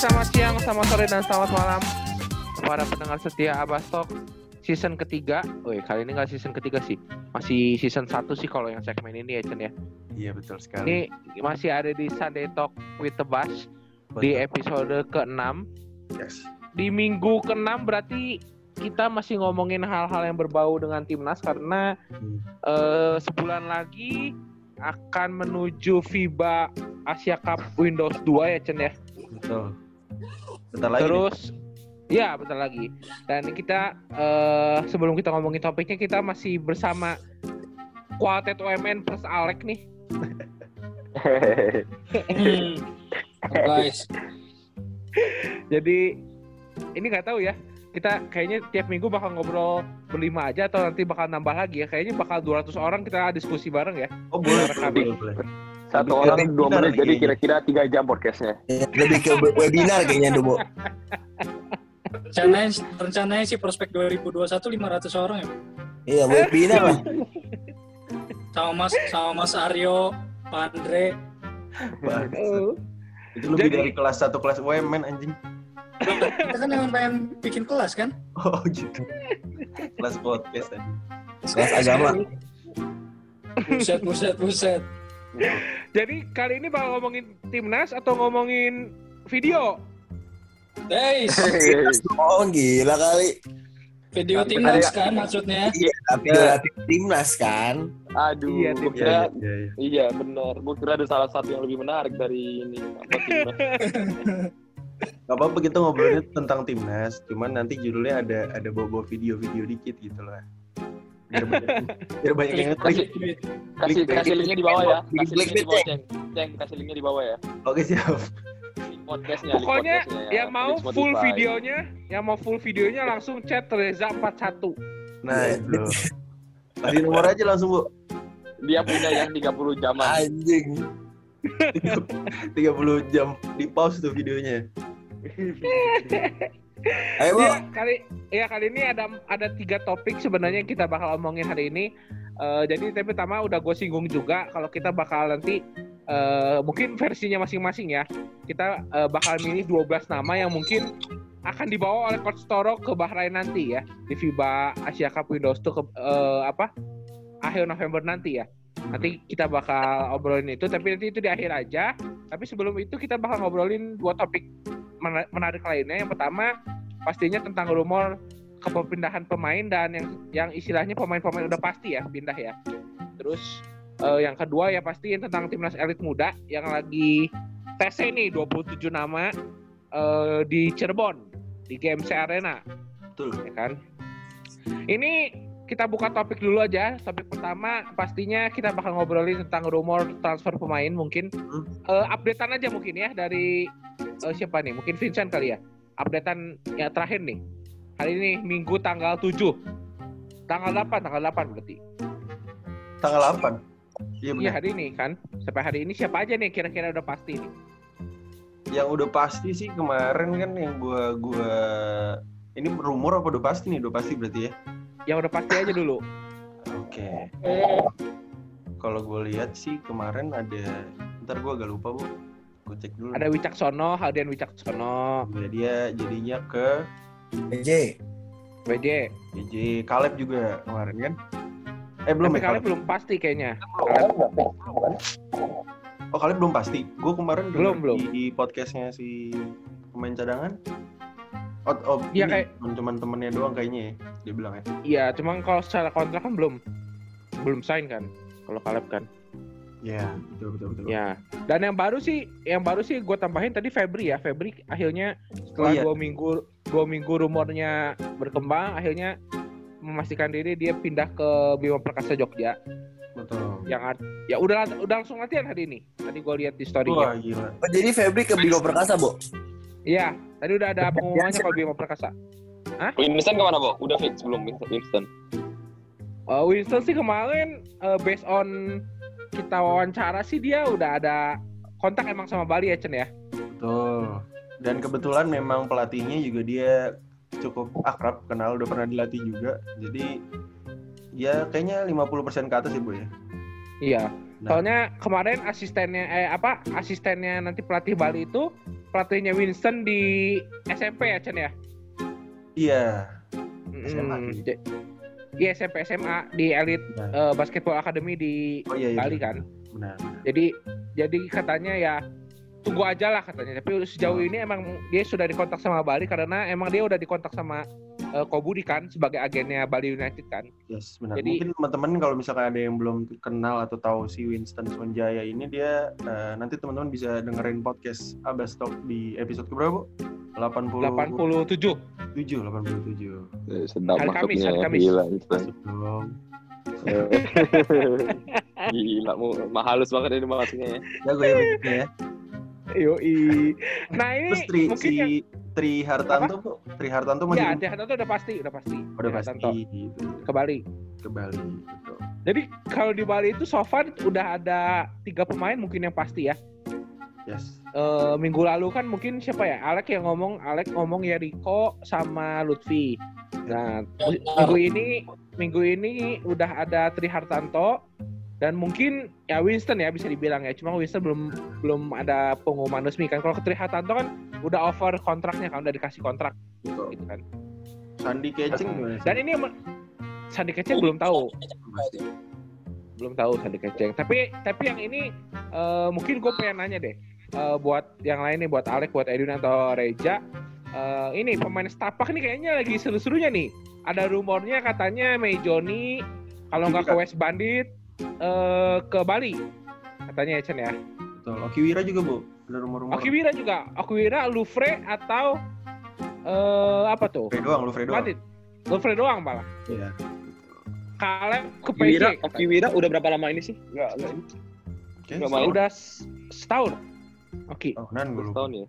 selamat siang, selamat sore, dan selamat malam para pendengar setia Abastok season ketiga. Woi, kali ini nggak season ketiga sih, masih season 1 sih kalau yang segmen ini ya Chen ya. Iya betul sekali. Ini masih ada di Sunday Talk with the Bass di episode ke-6. Yes. Di minggu ke-6 berarti kita masih ngomongin hal-hal yang berbau dengan timnas karena Hmm. eh, sebulan lagi akan menuju FIBA Asia Cup Windows 2 ya Chen ya. Betul. Bentar lagi. nih. Terus ya bentar lagi. Dan kita eh, sebelum kita ngomongin topiknya kita masih bersama Kuartet UMN plus Alek nih. Hmm. guys Jadi ini nggak tahu ya. Kita kayaknya tiap minggu bakal ngobrol berlima aja atau nanti bakal nambah lagi ya. Kayaknya bakal 200 orang kita diskusi bareng ya. Oh boleh, boleh, boleh. Satu Lebih orang dua menit, jadi kira-kira tiga jam podcastnya. Ya, lebih ke we- webinar kayaknya Dobo. rencananya rencananya sih prospek 2021 500 orang ya Iya, webinar lah. sama Mas sama Mas Aryo Pak Andre Bagus. Oh. Itu lebih Jadi- dari kelas satu kelas UMN anjing. kita kan yang pengen bikin kelas kan Oh gitu. kelas podcast. Kelas agama. buset buset buset Jadi kali ini bakal ngomongin timnas atau ngomongin video? guys Oh, gila kali. video Tapi timnas kan maksudnya Iya, tapi relatif timnas kan. Aduh, Iya, tim- kira, Iya, iya, iya. iya benar. Gue kira ada salah satu yang lebih menarik dari ini. Apa timnas? Gak apa-apa kita ngobrolnya tentang timnas, cuman nanti judulnya ada ada bawa video-video dikit gitu lah. Biar banyak, biar banyak yang Kasih, kasih, kasih linknya di bawah ya. Klik- Kasih linknya di bawah, Ceng. Ceng, kasih linknya di bawah ya. Oke siap. Link podcastnya. Pokoknya podcastnya ya. yang mau full videonya, yang mau full videonya langsung chat Reza 41. Nah itu. Kasih nomor aja langsung bu. Dia punya yang 30 jaman. Anjing. 30 jam di pause tuh videonya. Ayo. Iya kali ya kali ini ada ada tiga topik sebenarnya yang kita bakal omongin hari ini. Eh, jadi tapi pertama udah gue singgung juga kalau kita bakal nanti eh, mungkin versinya masing-masing ya. Kita eh, bakal milih 12 nama yang mungkin akan dibawa oleh Coach Toro ke Bahrain nanti ya di FIBA Asia Cup Windows tuh ke eh, apa akhir November nanti ya. Nanti kita bakal obrolin itu tapi nanti itu di akhir aja. Tapi sebelum itu kita bakal ngobrolin dua topik mena- menarik lainnya. Yang pertama pastinya tentang rumor kepindahan pemain dan yang yang istilahnya pemain-pemain udah pasti ya pindah ya. Terus eh, yang kedua ya pasti tentang timnas elit muda yang lagi TC nih 27 nama eh, di Cirebon di GMC Arena Betul. ya kan. Ini kita buka topik dulu aja. Topik pertama pastinya kita bakal ngobrolin tentang rumor transfer pemain mungkin. Hmm. Eh, updatean aja mungkin ya dari eh, siapa nih? Mungkin Vincent kali ya. Updatean yang terakhir nih. Hari ini Minggu tanggal 7. Tanggal 8, tanggal 8 berarti. Tanggal 8. Iya Iya hari ini kan. Sampai hari ini siapa aja nih kira-kira udah pasti nih? Yang udah pasti sih kemarin kan yang gua gua ini rumor apa udah pasti nih? Udah pasti berarti ya. Yang udah pasti aja dulu. Oke. Kalau gue lihat sih kemarin ada ntar gue agak lupa bu. Gue cek dulu. Ada Wicaksono, Haldian Wicaksono, Ya, dia jadinya ke PJ. WJ. JJ Kaleb juga kemarin kan? Eh belum Tapi ya? kalian Kaleb? belum pasti kayaknya. Oh Kaleb belum pasti. Gue kemarin Belum, belum. di, di podcastnya si pemain cadangan. Oh, oh Iya, ini kayak- cuman temennya doang kayaknya ya. Dia bilang ya. Iya, cuma kalau secara kontrak kan belum belum sign kan. Kalau Caleb kan. Iya betul betul betul. Ya. Dan yang baru sih, yang baru sih gue tambahin tadi Febri ya. Febri akhirnya setelah Oh, iya. dua minggu dua minggu rumornya berkembang, akhirnya memastikan diri dia pindah ke Bima Perkasa Jogja. Betul. Yang art- ya udah udah langsung latihan hari ini. Tadi gue lihat di story Wah gila. Oh, jadi Febri ke Bima Perkasa, Bo. Iya, tadi udah ada pengumumannya kalau Bima Perkasa. Winston ke mana, Bo? Udah fix belum Winston? Uh, Winston sih kemarin uh, based on kita wawancara sih dia udah ada kontak emang sama Bali ya Chen ya. Betul. Dan kebetulan memang pelatihnya juga dia cukup akrab, kenal udah pernah dilatih juga. Jadi ya kayaknya 50% ke atas ya, Bu ya. Iya. Nah. Soalnya kemarin asistennya eh apa asistennya nanti pelatih Bali itu pelatihnya Winston di SMP ya Chen ya? Iya. Mm, j- Iya SMP SMA di Elite Benar. eh, Basketball Academy di Oh iya, iya. Bali kan. Benar. Jadi jadi katanya ya tunggu aja lah katanya. Tapi sejauh Oh. ini emang dia sudah dikontak sama Bali karena emang dia udah dikontak sama eh, Kobudi kan sebagai agennya Bali United kan. Yes, benar. Jadi- Mungkin teman-teman kalau misalkan ada yang belum kenal atau tahu si Winston Sonjaya ini dia eh, nanti teman-teman bisa dengerin podcast Abas Talk di episode keberapa, Bu? 80 87. 87, 87. Eh, Sedap Hari Kamis, hari Kamis. Gila. Dong. Gila, mu, halus banget ini masuknya ya. Ya mikirnya ya. Yoi. Nah ini Terus Tri, mungkin si yang Tri Hartanto, Bu. Tri Hartanto masih ya Trihartanto udah pasti, udah pasti. udah Trihartanto pasti gitu. ke Bali. Ke Bali gitu. Jadi kalau di Bali itu so far udah ada tiga pemain mungkin yang pasti ya. Yes. Eh, minggu lalu kan mungkin siapa ya? Alek yang ngomong, Alek ngomong ya Riko sama Lutfi. Nah, minggu ini minggu ini udah ada Tri Hartanto dan mungkin ya Winston ya bisa dibilang ya. Cuma Winston belum belum ada pengumuman resmi kan. Kalau ke Tri Hartanto kan udah over kontraknya kan udah dikasih kontrak Betul. gitu kan. Sandi Kecing? Dan ini Sandi Keceng belum tahu. belum tahu Sandi Keceng. Tapi tapi yang ini eh, mungkin gue pengen nanya deh eh, buat yang lain nih buat Alek, buat Edwin atau Reja. Eh, ini pemain setapak nih kayaknya lagi seru-serunya nih. Ada rumornya katanya Mei Joni kalau nggak ke West Bandit eh, ke Bali katanya ya Chen ya. Betul. Okiwira juga, Bu. Ada rumor-rumor. Okiwira juga. Okiwira, Louvre atau eh apa tuh? Frey doang, lu Frey doang. Bandit. Louvre doang malah. Iya. Kaleb ke PJ. Okiwira, Okiwira udah berapa lama ini sih? Enggak, enggak. ini. Nggak main. Udah setahun. Oke. Tahunan gue lupa. Setahun ya.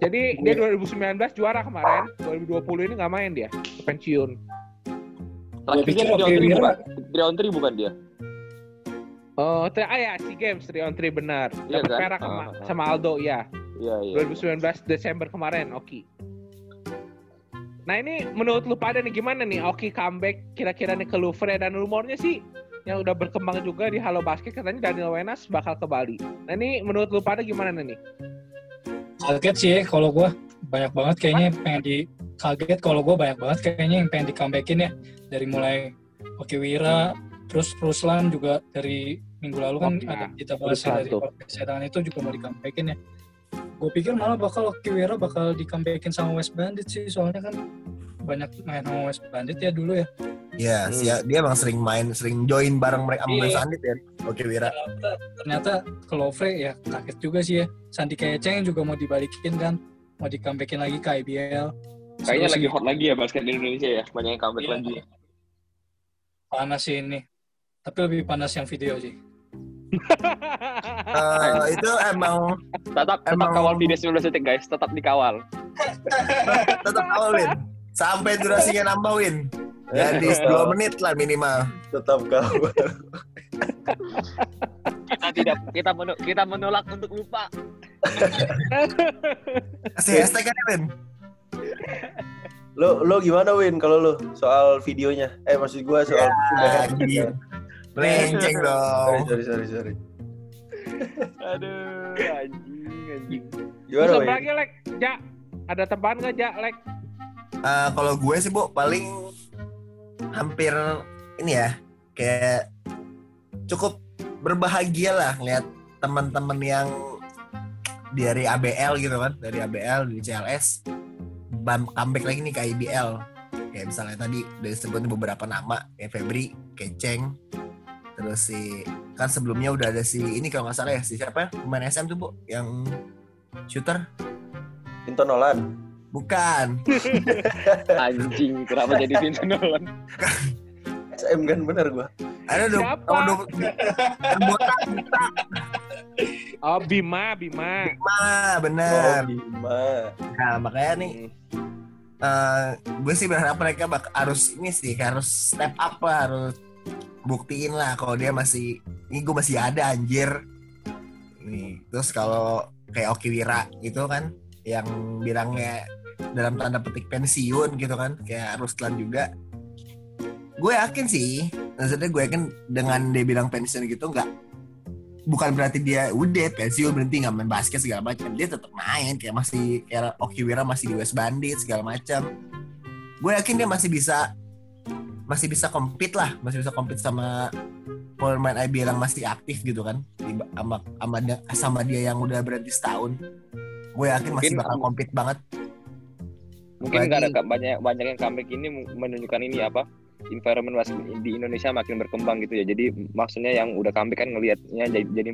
Jadi dia 2019 juara kemarin, 2020 ini nggak main dia, pensiun. Terakhir pikir dia on 3 Okiwira- bukan? Dia on 3 bukan dia? Oh, tri- ah ya, SEA Games 3 on 3 benar. Iya Dapat kan? perak sama, Ah, ah. sama Aldo ya. Iya, iya. 2019 Desember kemarin, Oki. Nah ini menurut lu pada nih gimana nih Oki comeback kira-kira nih ke Louvre dan rumornya sih yang udah berkembang juga di Halo Basket katanya Daniel Wenas bakal ke Bali. Nah ini menurut lu pada gimana nih? Kaget sih kalau gue banyak banget kayaknya yang pengen di kaget kalau gue banyak banget kayaknya yang pengen di comebackin ya dari mulai Okiwira terus Ruslan juga dari minggu lalu kan Oh, ada kita bahas dari kesehatan itu juga mau di comebackin ya gue pikir malah bakal Okiwira bakal di comebackin sama West Bandit sih soalnya kan banyak main sama West Bandit ya dulu ya Iya, Hmm. sih, dia emang sering main, sering join bareng mereka sama Iya. West Bandit ya. Oke, Wira. ternyata, ternyata ke Lovre ya kaget juga sih ya Sandi Keceng juga mau dibalikin kan mau di comebackin lagi ke IBL Kayaknya lagi sih. hot lagi ya basket di Indonesia ya. Banyak yang comeback Iya. lagi. panas sih ini tapi lebih panas yang video sih Eh, itu emang Tetap, tetap Emang- kawal video 19 detik guys. Tetap dikawal. tetap awal Win. Sampai durasinya nambah Win. Jadi 10 menit lah minimal. Tetap kau. Kita tidak, kita menolak, kita menolak untuk lupa. Kasih hashtag kan Win. lo lo gimana Win kalau lo soal videonya? Eh maksud gua soal Lagi. Melenceng sorry, dong. sorry sorry sorry. Aduh, anjing, anjing. Gimana Terus lagi, Lek? Ja, ada tambahan nggak, Ja, Lek? Eh, kalau gue sih bu paling hampir ini ya kayak cukup berbahagia lah lihat teman-teman yang dari ABL gitu kan dari ABL dari CLS bam comeback lagi nih ke IBL kayak misalnya tadi udah disebut beberapa nama kayak Febri, Keceng terus si kan sebelumnya udah ada si ini kalau nggak salah ya si siapa ya pemain SM tuh bu yang shooter Pinto Nolan. bukan Anjing, kenapa jadi Vincent Nolan? SM kan bener gua. ada dong Siapa? oh, dong botak Oh, Bima, Bima. Oh, bener. Bima. Nah, makanya nih, eh gue sih berharap mereka bak harus ini sih, harus step up lah, harus buktiin lah kalau dia masih, ini gue masih ada anjir. Nih, terus kalau kayak Okiwira gitu kan, yang bilangnya dalam tanda petik pensiun gitu kan, kayak Ruslan juga. Gue yakin sih, maksudnya gue yakin dengan dia bilang pensiun gitu nggak bukan berarti dia udah pensiun berhenti nggak main basket segala macam dia tetap main kayak masih kayak Okiwira masih di West Bandit segala macam gue yakin dia masih bisa masih bisa compete lah masih bisa compete sama pemain IBL yang masih aktif gitu kan sama sama dia, sama dia yang udah berhenti setahun gue yakin masih Mungkin- bakal compete banget Mungkin nggak ada banyak banyak yang comeback ini menunjukkan ini apa? Environment basket di Indonesia makin berkembang gitu ya. Jadi maksudnya yang udah comeback kan ngelihatnya jadi, jadi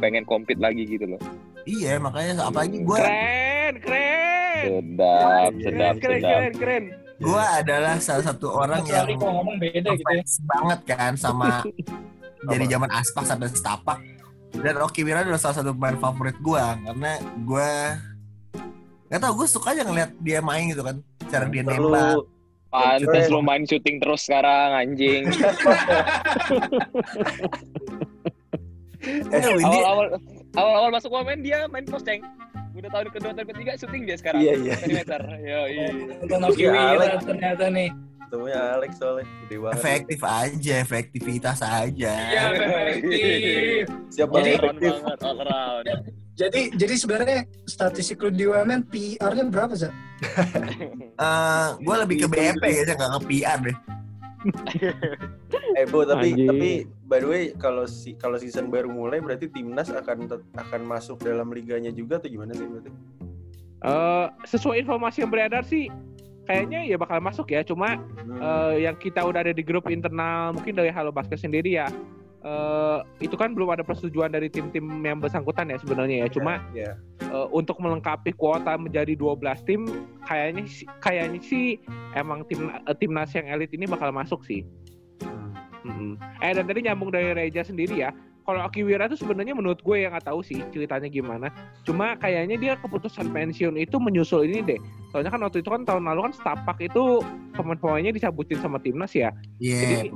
pengen compete lagi gitu loh. iya makanya apalagi gue Keren, keren. Sedap, Iya, sedap, Keren, sedap. keren, keren. Gue adalah salah satu orang yang ngomong beda gitu ya. banget kan sama dari zaman aspak sampai setapak dan Oki Wira adalah salah satu pemain favorit gua karena gua nggak tau gue suka aja ngeliat dia main gitu kan cara dia nembak Pantes lu main syuting terus sekarang anjing. Dia- Awal-awal awal-awal masuk wamen dia main posteng. Udah tahun kedua tahun ketiga syuting dia sekarang. Iya, iya. Yo, iya. Iya, Alex. ternyata nih. ketemunya Alex soalnya gede banget. efektif aja efektivitas aja Iya, efektif. Siapa Jadi- efektif? all round. Jadi jadi sebenarnya statistik lu di UMN PR-nya berapa sih? Eh, gue lebih ke BEP ya nggak ke PR deh Eh Bu, tapi Anjing. tapi by the way kalau si kalau season baru mulai berarti timnas akan akan masuk dalam liganya juga atau gimana sih berarti? Eh, sesuai informasi yang beredar sih, kayaknya ya bakal masuk ya. Cuma Hmm. eh, yang kita udah ada di grup internal, mungkin dari Halo Basket sendiri ya. Eh, itu kan belum ada persetujuan dari tim-tim yang bersangkutan ya sebenarnya ya. Cuma ya. eh, untuk melengkapi kuota menjadi 12 tim, kayaknya sih- kayaknya sih emang tim eh, timnas yang elit ini bakal masuk sih. Hmm. Eh dan tadi nyambung dari Reja sendiri ya. Kalau Akiwira tuh sebenarnya menurut gue yang nggak tahu sih ceritanya gimana. Cuma kayaknya dia keputusan pensiun itu menyusul ini deh. Soalnya kan waktu itu kan tahun lalu kan Stapak itu pemain-pemainnya dicabutin sama timnas ya. iya Jadi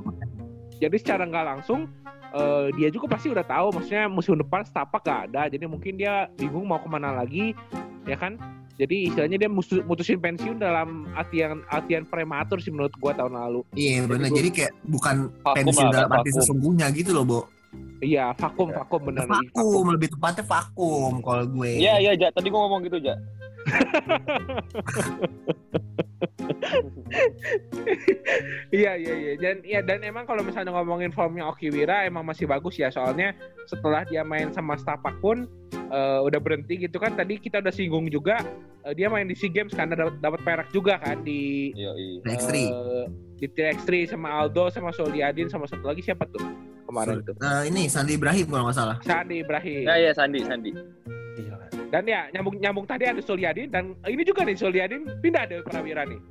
jadi secara nggak langsung eh, dia juga pasti udah tahu. Maksudnya musim depan Stapak gak ada. Jadi mungkin dia bingung mau ke mana lagi, ya kan? Jadi istilahnya dia musu- mutusin pensiun dalam artian artian prematur sih menurut gue tahun lalu. iya benar jadi kayak bukan pensiun lah, dalam arti sesungguhnya gitu loh Bo Iya, vakum, vakum bener. vakum lebih tepatnya vakum kalau gue Iya, iya, Ja. Tadi gua ngomong gitu, Ja. Iya iya iya dan ya dan emang kalau misalnya ngomongin formnya Okiwira emang masih bagus ya soalnya setelah dia main sama Stapak pun eh, udah berhenti gitu kan tadi kita udah singgung juga eh, dia main di SEA Games karena dapat dapat perak juga kan di Iya, iya. X3 eh, di TX3 sama Aldo sama Soliadin sama satu lagi siapa tuh kemarin tuh Eh, ini Sandi Ibrahim kalau nggak salah Sandi Ibrahim Ya, iya, Sandi, Sandi. Gila. dan ya nyambung nyambung tadi ada Soliadin dan ini juga nih Soliadin pindah dari Prawira nih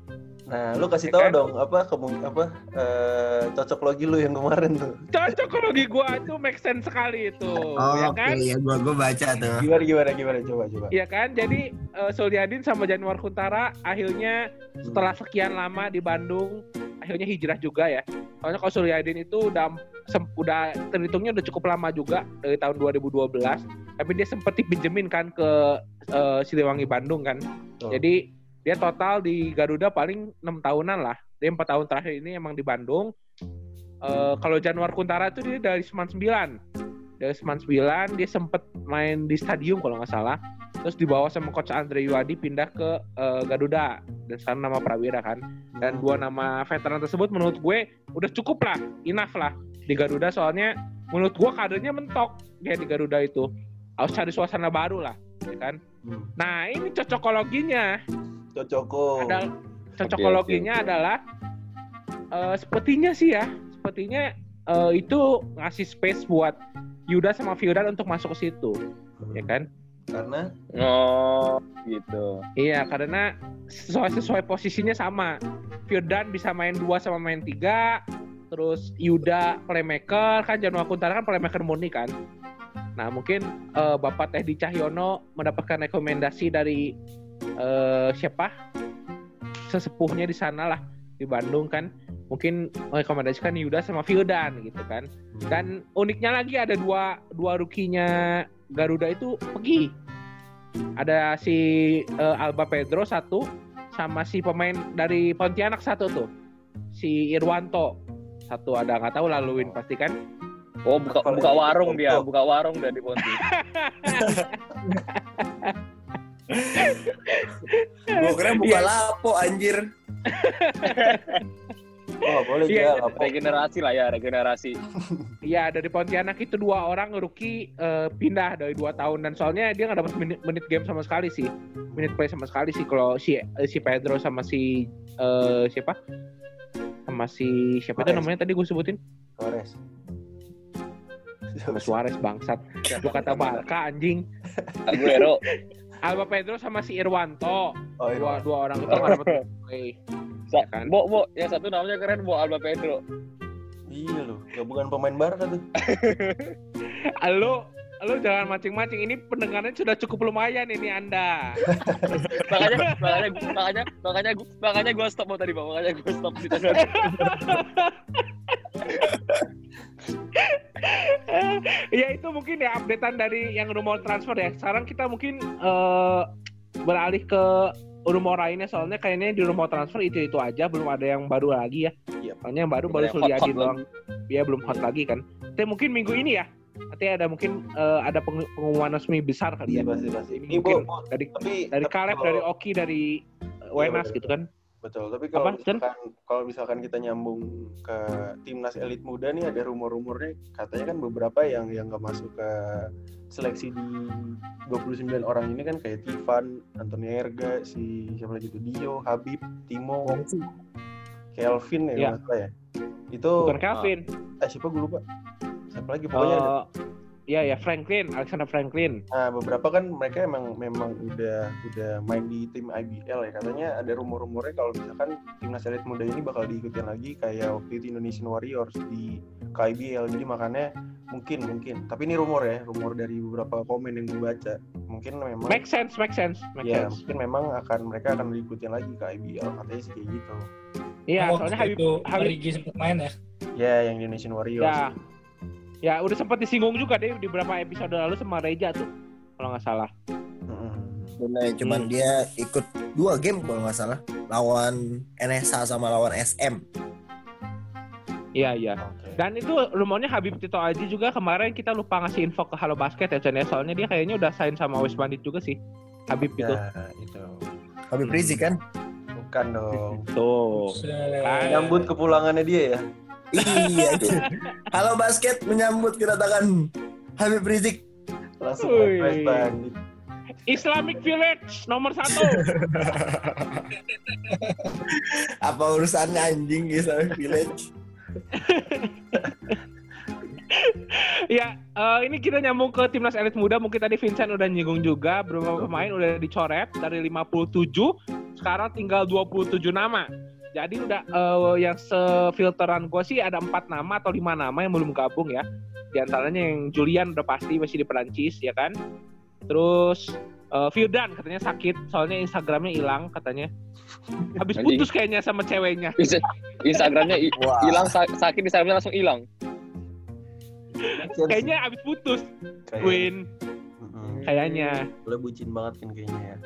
Nah, lu kasih Ya tahu kan? dong apa kemung apa eh, cocok logi lu yang kemarin tuh. cocokologi gua itu make sense sekali itu oh ya kan ya gue gue baca tuh Gimana gimana gimana coba coba. Iya kan, jadi uh, sama Januar Kuntara akhirnya setelah sekian lama di Bandung akhirnya hijrah juga ya. Soalnya kalau Soliadin itu udah udah terhitungnya udah cukup lama juga dari tahun 2012. Tapi dia sempet dipinjemin kan ke uh, Siliwangi Bandung kan. Betul. Jadi dia total di Garuda paling enam tahunan lah. Dia empat tahun terakhir ini emang di Bandung. Uh, kalau Januar Kuntara itu dia dari Seman 9 dari Seman 9 dia sempet main di stadium kalau nggak salah. Terus dibawa sama coach Andre Yuadi pindah ke eh, Garuda. Dan sekarang nama Prawira kan. Dan dua nama veteran tersebut menurut gue udah cukup lah enough lah di Garuda. Soalnya menurut gue kadernya mentok dia di Garuda itu. Harus cari suasana baru lah ya kan? Hmm. nah ini cocokologinya. Cocoko. ada cocokologinya adalah eh, sepertinya sih ya. Sepertinya eh, itu ngasih space buat Yuda sama Firdan untuk masuk ke situ Hmm. ya kan Karena Oh, gitu. Iya, karena sesuai sesuai posisinya sama. Firdan bisa main dua sama main tiga, terus Yuda playmaker kan Januar Kuntara kan playmaker murni kan. Nah mungkin eh, Bapak Teddy Cahyono mendapatkan rekomendasi dari eh, siapa sesepuhnya di sana lah di Bandung kan. Mungkin merekomendasikan Yuda sama Firdan gitu kan. Dan uniknya lagi ada dua dua rukinya Garuda itu pergi. Ada si eh, Alba Pedro satu sama si pemain dari Pontianak satu tuh. Si Irwanto satu ada nggak tahu laluin pasti kan. Oh, buka buka warung dia, buka warung dia di Ponti. Gue kira buka Iya. lapo anjir. Oh, boleh ya. Regenerasi lah ya, regenerasi. Iya dari Pontianak itu dua orang rookie eh, pindah dari dua tahun dan soalnya dia nggak dapat menit, menit game sama sekali sih, menit play sama sekali sih kalau si eh, si Pedro sama si eh, siapa sama si siapa itu Suarez. namanya tadi gue sebutin Torres. sama Suarez bangsat lu kata Barca anjing Aguero. Alba Pedro sama si Irwanto Oh, dua iya. dua orang itu nggak dapat play Sa- kan? Bo, Bo, yang satu namanya keren Bo Alba Pedro. Iya loh, gak bukan pemain Barca tuh. lo lo jangan mancing-mancing ini pendengarannya sudah cukup lumayan ini anda makanya makanya makanya makanya gua, makanya gua stop Bo, tadi Bo. makanya gua stop di tengah. ya itu mungkin ya updatean dari yang rumor transfer ya. Sekarang kita mungkin eh, beralih ke rumor lainnya soalnya kayaknya di rumor transfer itu itu aja belum ada yang baru lagi ya. Iya. Soalnya yang baru baru Suliadi doang. Dia belum hot lagi kan. Tapi mungkin minggu ini ya. Nanti ada mungkin eh, ada peng- pengumuman resmi besar kali Iya ya. pasti pasti. Ini Mungkin Bo, Bo, dari tapi dari kalau- dari Oki, dari eh, Wenas bener. gitu kan. Betul, tapi kalau Apa, misalkan kalau misalkan kita nyambung ke timnas elit muda nih ada rumor-rumornya katanya kan beberapa yang yang nggak masuk ke seleksi di 29 orang ini kan kayak Tivan, Antonio Erga, si siapa lagi tuh Dio, Habib, Timo, Kelvin ya, salah ya. Itu Bukan Calvin. eh siapa gue lupa. Siapa lagi pokoknya ada. Iya ya Franklin, Alexander Franklin. Nah, beberapa kan mereka emang memang udah udah main di tim IBL ya. Katanya ada rumor-rumornya kalau misalkan timnas elit muda ini bakal diikutin lagi kayak waktu itu Indonesian Warriors di KIBL. Jadi makanya mungkin mungkin. Tapi ini rumor ya, rumor dari beberapa komen yang gue baca. Mungkin memang Make sense, make sense, make ya sense. mungkin memang akan mereka akan diikutin lagi ke IBL katanya sih kayak gitu. Iya, Oh, soalnya Habib itu Habib sempat main ya. Ya yang Indonesian Warriors. Ya, ya udah sempat disinggung juga deh di beberapa episode lalu sama Reja tuh, kalau nggak salah. Mm-mm. Bener, Hmm. cuman dia ikut dua game kalau nggak salah lawan NSA sama lawan SM. Iya iya. Dan itu rumornya Habib Tito Aji juga kemarin kita lupa ngasih info ke Halo Basket ya Chan ya. Soalnya dia kayaknya udah sign sama West Bandit juga sih. Habib itu. Ya, itu. Habib Rizik kan? Bukan dong. Tuh. Kan. Nyambut kepulangannya dia ya. Iya. Halo basket menyambut kedatangan Habib Rizik. Langsung. Islamic Village nomor satu. Apa urusannya anjing Habib Village? ya, eh, ini kita nyambung ke timnas elit muda. Mungkin tadi Vincent udah nyinggung juga. Beberapa pemain udah dicoret dari 57. Sekarang tinggal 27 nama. Jadi udah eh, yang sefilteran gue sih ada empat nama atau lima nama yang belum gabung ya. Di antaranya yang Julian udah pasti masih di Perancis ya kan. Terus Firdan katanya sakit soalnya Instagramnya hilang katanya. Habis Anjing. putus kayaknya sama ceweknya. Insta- Instagramnya hilang sa- sakit Instagramnya langsung hilang. Kayaknya habis putus. Kayak- Win kayaknya. Boleh bucin banget kan kayaknya ya.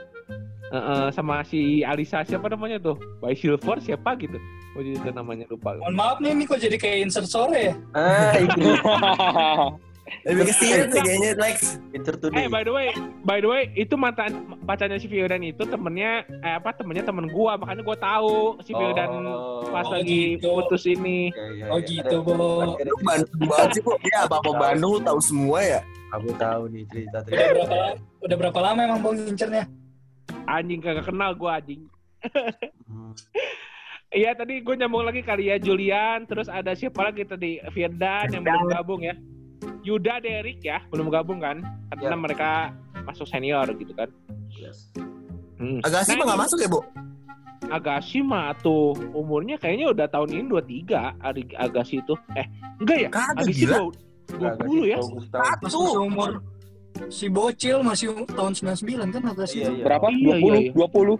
Heeh, sama si Alisa siapa namanya tuh? By Silver siapa gitu? Oh jadi itu namanya lupa. Mohon maaf nih, ini kok jadi kayak insert sore ya? Ah, itu Lebih ke kayaknya Lex. Pinter tuh Eh by the way, by the way itu mantan pacarnya si Firdan itu temennya eh, apa temennya temen gua makanya gua tahu si Firdan pas Oh, lagi gitu. putus ini. Oh gitu, Bo. Lu Bandung banget sih, Bu. Ya, apa-apa Bandung lu tahu semua ya? Aku tahu nih cerita Udah cerita. berapa lama, udah berapa lama emang Bang ngincernya? Anjing kagak kenal gua anjing. Hmm. Iya tadi gue nyambung lagi kali ya Julian, terus ada siapa lagi tadi Firdan yang belum gabung ya. Yuda Derek ya belum gabung kan karena Ya. mereka masuk senior gitu kan. Yes. Hmm. Agassi Nah, mah nggak masuk ya, Bu? Agassi mah tuh umurnya kayaknya udah tahun ini 23 Ari Agassi itu. Eh, enggak ya? Kagak Agassi gila. dua- 20 ya? Bagus tahu. Si bocil masih tahun 99 kan sih. Iya, iya. Berapa? Iya, 20, iya, iya. 20.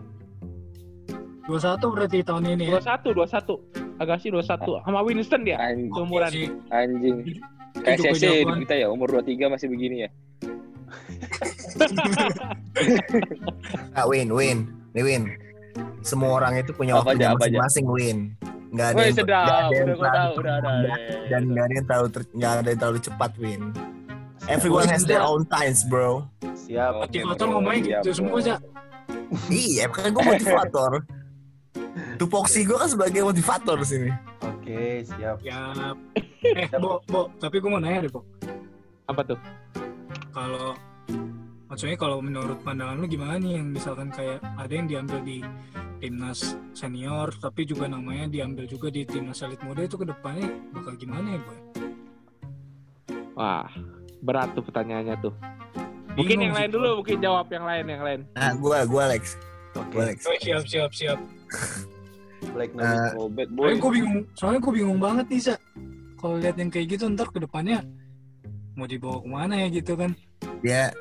21 berarti tahun ini ya. 21, 21. Agassi 21 sama Winston dia Anjing. seumuran. Si- Anjing. Kayak CC kita ya, umur 23 masih begini ya. Nah, Win, Win. Nih, Win. Semua orang itu punya Apa masing-masing, Win. nggak ada yang ada yang udah tahu, udah ada. dan nggak ada yang terlalu ter- nggak ada yang terlalu cepat win everyone has their own times bro Siap. Oke, Motivator ngomongnya Siap, gitu semua, aja. iya kan gue motivator tupoksi gue kan sebagai motivator sini Oke, siap. Ya. Eh, Bo, Bo, tapi gue mau nanya deh, Bo. Apa tuh? Kalau maksudnya kalau menurut pandangan lu gimana nih yang misalkan kayak ada yang diambil di timnas senior tapi juga namanya diambil juga di timnas elit muda itu ke depannya bakal gimana ya boy? Wah, berat tuh pertanyaannya tuh. Mungkin Bingung yang lain dulu, mungkin jawab yang lain, yang lain. nah gue gue Alex Oke. gue Alex Oh, siap siap siap. Black Nah. Oh, bad boy. Soalnya gue bingung, soalnya gue bingung banget nih sa. Kalau lihat yang kayak gitu ntar ke depannya mau dibawa ke mana ya gitu kan? dia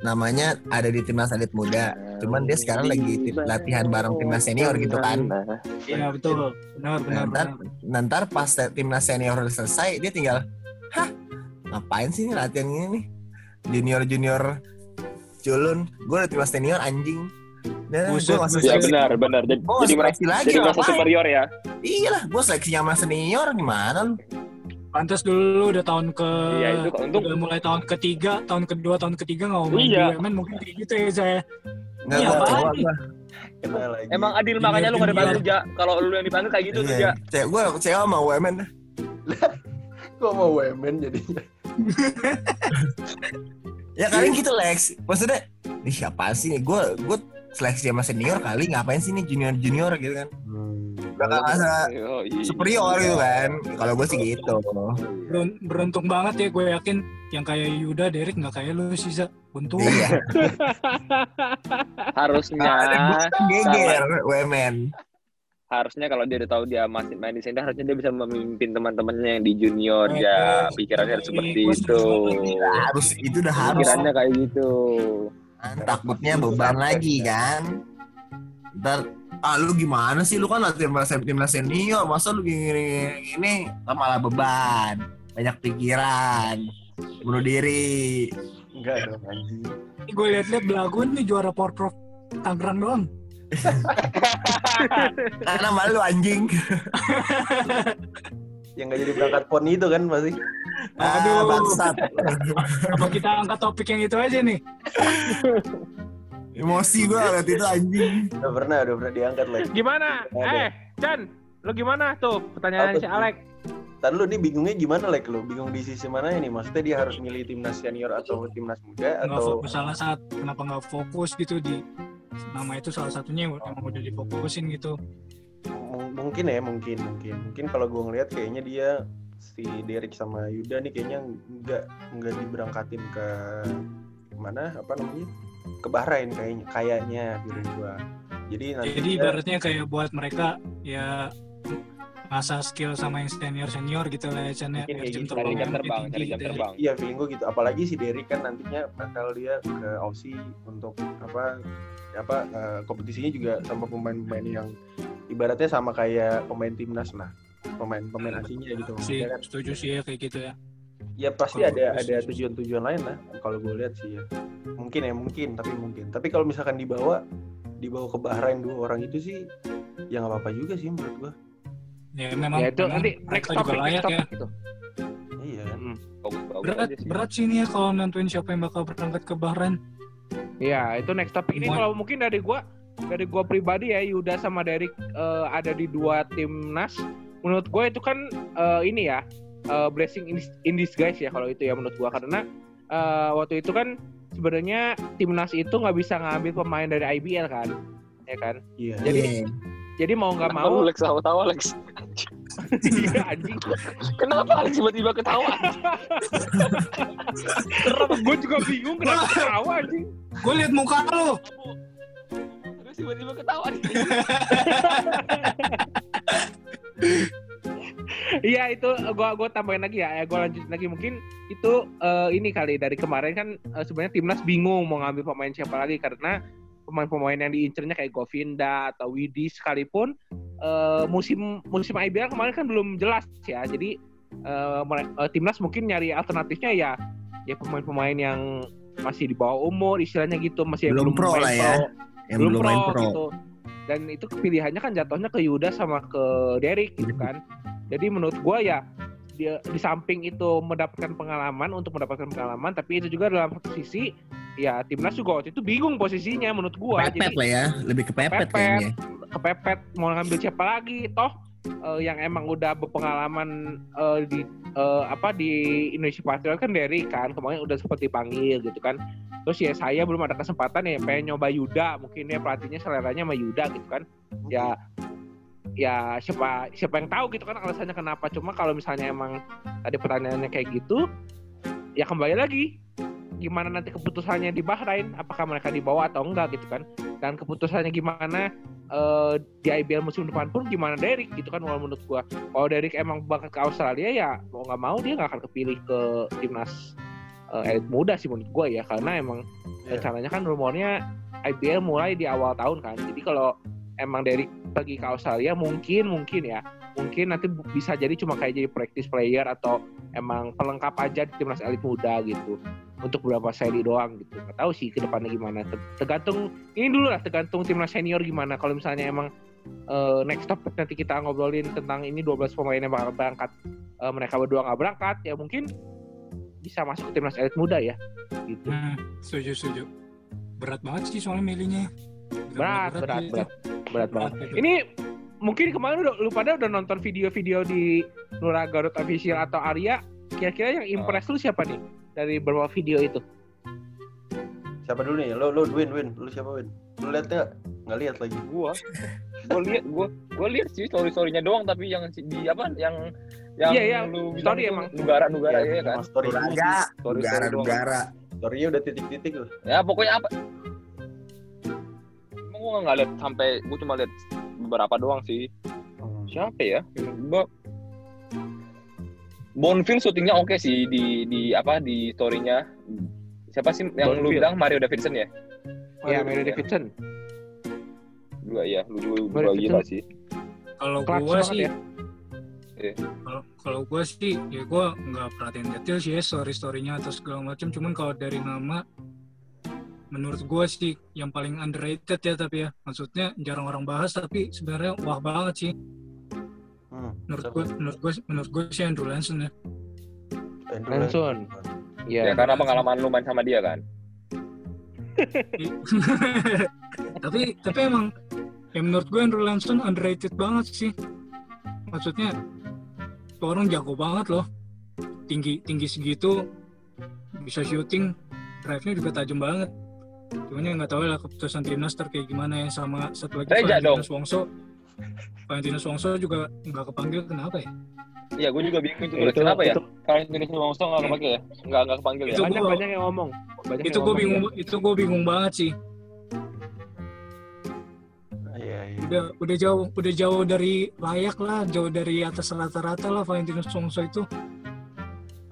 namanya ada di timnas elit muda cuman dia sekarang lagi tim- latihan bareng timnas senior gitu kan Iya betul, benar benar benar. ntar pas timnas senior selesai dia tinggal hah ngapain sih ini latihan ini nih junior junior culun gue udah timnas senior anjing gue masuk buset. Ya benar, benar. Jadi, Oh, jadi merasa lagi jadi merasa superior ya. iyalah gue seleksinya sama senior gimana lu Pantas dulu udah tahun ke Iya, itu untung udah mulai tahun ketiga, tahun kedua, tahun ketiga nggak mau main Iya. di UMN mungkin kayak gitu ya saya. nggak Iya, gue gue Kena lagi. Emang adil makanya lu gak dipanggil Ja. Kalau lu yang dipanggil kayak gitu tuh Iya, Ja. Cek gue kecewa sama UMN Kok mau women jadinya? ya kali gitu Lex maksudnya ini siapa sih gue gue seleksi sama senior kali ngapain sih nih junior junior gitu kan Hmm. bakal ngerasa Oh, iya. superior gitu kan kalau gue sih gitu Berun- beruntung banget ya gue yakin yang kayak Yuda, Derek nggak kayak lu sih Za. Untung. iya Harusnya ada gue kan geger UMN harusnya kalau dia udah tahu dia masih main di sini harusnya dia bisa memimpin teman-temannya yang di junior ya pikirannya eh, seperti gua itu. harus itu udah harus. Pikirannya kayak gitu. Kan, takutnya beban lagi kan? Ntar ah lu gimana sih? Lu kan latihan timnas senior masa lu gini gini, malah beban banyak pikiran bunuh diri. Enggak dong anjing. Gue liat-liat belagun nih juara Porprov Tangerang doang. karena malu anjing Yang nggak jadi berangkat pon itu kan pasti. ah, Aduh. bangsat Apa kita angkat topik yang itu aja nih? emosi gue liat itu anjing Udah pernah, udah pernah diangkat lagi. Gimana? Ada. Eh, Chan, lo gimana tuh? Pertanyaan Apa si tuh? Alek. Tadi lu nih bingungnya gimana like lu? Bingung di sisi mana ini? Maksudnya dia harus milih timnas senior atau timnas muda Nggak atau fokus salah saat kenapa nggak fokus gitu di nama itu salah satunya emang udah difokusin gitu. M- mungkin ya mungkin mungkin. Mungkin kalau gue ngelihat kayaknya dia si Derek sama Yuda nih kayaknya nggak nggak diberangkatin ke mana apa namanya? Ke Bahrain kayaknya kayaknya feeling gue jadi nanti Jadi ibaratnya kayak buat mereka ya masa skill sama yang senior senior gitu lah ya Chan ya. Biar jam gitu. jam terbang tinggi cari jam gitu ya. terbang Iya feeling gue gitu. Apalagi si Derry kan nantinya bakal dia ke Aussie untuk apa apa eh, kompetisinya juga sama pemain-pemain yang ibaratnya sama kayak pemain timnas lah. Pemain-pemain aslinya gitu. Sih, Ya, kan? setuju sih ya kayak gitu ya. ya pasti Kalau ada ada tujuan-tujuan lain lah kalau gue lihat sih ya. Mungkin ya mungkin tapi mungkin. Tapi kalau misalkan dibawa dibawa ke Bahrain dua orang itu sih ya nggak apa-apa juga sih menurut gue. Ya memang, Ya itu nanti next mereka juga topic, next layak ya. topic gitu. Iya kan. Hmm. bagus-bagus Berat, aja sih berat sih ini ya kalau nentuin siapa yang bakal berangkat ke Bahrain. Iya, itu next topic. Ini kalau mungkin dari gua dari gua pribadi ya Yuda sama Derek eh, ada di dua timnas. Menurut gua itu kan eh, ini ya eh, blessing in, in disguise ya kalau itu ya menurut gua karena eh, waktu itu kan sebenarnya timnas itu nggak bisa ngambil pemain dari IBL kan, ya kan. Iya. Jadi Iya. jadi mau nggak lu mau Lex tawa-tawa Lex iya, anjing. kenapa Lex tiba-tiba ketawa Kenapa gua juga bingung kenapa ketawa anjing. Gue liat muka lu. Terus tiba-tiba ketawa Iya itu eh, gua gua tambahin lagi ya, ya gua lanjutin lagi mungkin itu eh, ini kali dari kemarin kan eh, sebenarnya timnas bingung mau ngambil pemain siapa lagi karena pemain-pemain yang diincernya kayak Govinda atau Widi sekalipun eh, musim musim IBL kemarin kan belum jelas ya, jadi eh, eh, timnas mungkin nyari alternatifnya ya ya pemain-pemain yang masih di bawah umur istilahnya gitu masih yang Belum pro main lah ya. yang belum, belum pro, main pro gitu. dan itu pilihannya kan jatuhnya ke Yuda sama ke Derek gitu kan. Jadi menurut gue ya dia di samping itu mendapatkan pengalaman untuk mendapatkan pengalaman tapi itu juga dalam satu sisi ya timnas juga waktu itu bingung posisinya menurut gue Pepet lah ya, lebih ke pepet Pepet. kayaknya. kepepet mau ngambil siapa lagi toh eh, yang emang udah berpengalaman eh, di eh, apa di Indonesia Patriot kan Derry kan kemarin udah seperti panggil gitu kan terus ya saya belum ada kesempatan ya pengen nyoba Yuda mungkin ya pelatihnya seleranya sama Yuda gitu kan ya ya siapa siapa yang tahu gitu kan alasannya kenapa. Cuma kalau misalnya emang tadi pertanyaannya kayak gitu ya kembali lagi gimana nanti keputusannya di Bahrain? Apakah mereka dibawa atau enggak gitu kan? Dan keputusannya gimana eh, di IBL musim depan pun gimana Derek gitu kan? Kalau menurut gua kalau Derek emang bakal ke Australia ya mau nggak mau dia nggak akan kepilih ke timnas eh, elit muda sih menurut gua ya. Karena emang Iya. rencananya kan rumornya IBL mulai di awal tahun kan. Jadi kalau emang Derek pergi ke Australia mungkin mungkin ya. Mungkin nanti bisa jadi cuma kayak jadi practice player atau emang pelengkap aja di timnas elit muda gitu. Untuk beberapa seri doang gitu. Nggak tahu sih ke depannya gimana. Ter- tergantung ini dulu lah tergantung timnas senior gimana. Kalau misalnya emang eh, next topic nanti kita ngobrolin tentang ini 12 pemain yang bakal berangkat eh, mereka berdua nggak berangkat ya mungkin bisa masuk ke timnas elit muda ya gitu. Hmm, setuju setuju. Berat banget sih soalnya milihnya. Berat berat berat berat banget ini mungkin kemarin udah, lu pada udah nonton video-video di Nura Garut Official atau Arya kira-kira yang impress lu siapa nih dari beberapa video itu Siapa dulu nih? Lo lo Win Win. Lu siapa Win? Lu lihat nggak? Nggak lihat lagi. gua gua lihat gua gua lihat sih story storynya doang tapi yang di apa yang yang Iya, iya, lu story emang. negara negara ya, kan emang story negara story negara. Story-nya udah titik-titik loh. ya pokoknya apa gua nggak lihat sampai gua cuma lihat beberapa doang sih. Siapa ya? Gua Bonfil syutingnya oke sih di di apa di storynya. Siapa sih yang lu Bonfil. bilang? Mario Davidson ya? Ya Mario Mary Davidson. Juga ya lu juga, Mario juga gila sih. Kalau gua banget sih, ya. kalau kalau gua sih, ya gua nggak perhatiin detail sih ya story storynya atau segala macam. Cuman kalau dari nama, menurut gua sih yang paling underrated ya tapi ya, maksudnya jarang orang bahas tapi sebenarnya wah banget sih. Hmm. Menurut gua, menurut gua, menurut gua sih Andrew Lanson ya. Andrew Lanson. ya ya karena pengalaman lu main sama dia kan tapi tapi emang ya menurut gue Andrew Lanson underrated banget sih maksudnya orang jago banget loh tinggi tinggi segitu bisa shooting drive-nya juga tajam banget cuman ya nggak tahu lah keputusan timnas ntar kayak gimana ya sama satu lagi Reja Valentinos Wongso Valentinos Wongso juga nggak kepanggil kenapa ya Iya, gue juga bingung itu, itu, kenapa ya? itu Kalau Indonesia Wongso nggak kepake ya? Nggak nggak kepanggil ya? Itu banyak gua- banyak yang ngomong banyak itu gue bingung ya. itu gue bingung banget sih Iya, iya. udah udah jauh udah jauh dari layak lah jauh dari atas rata-rata lah Valentinos Wongso itu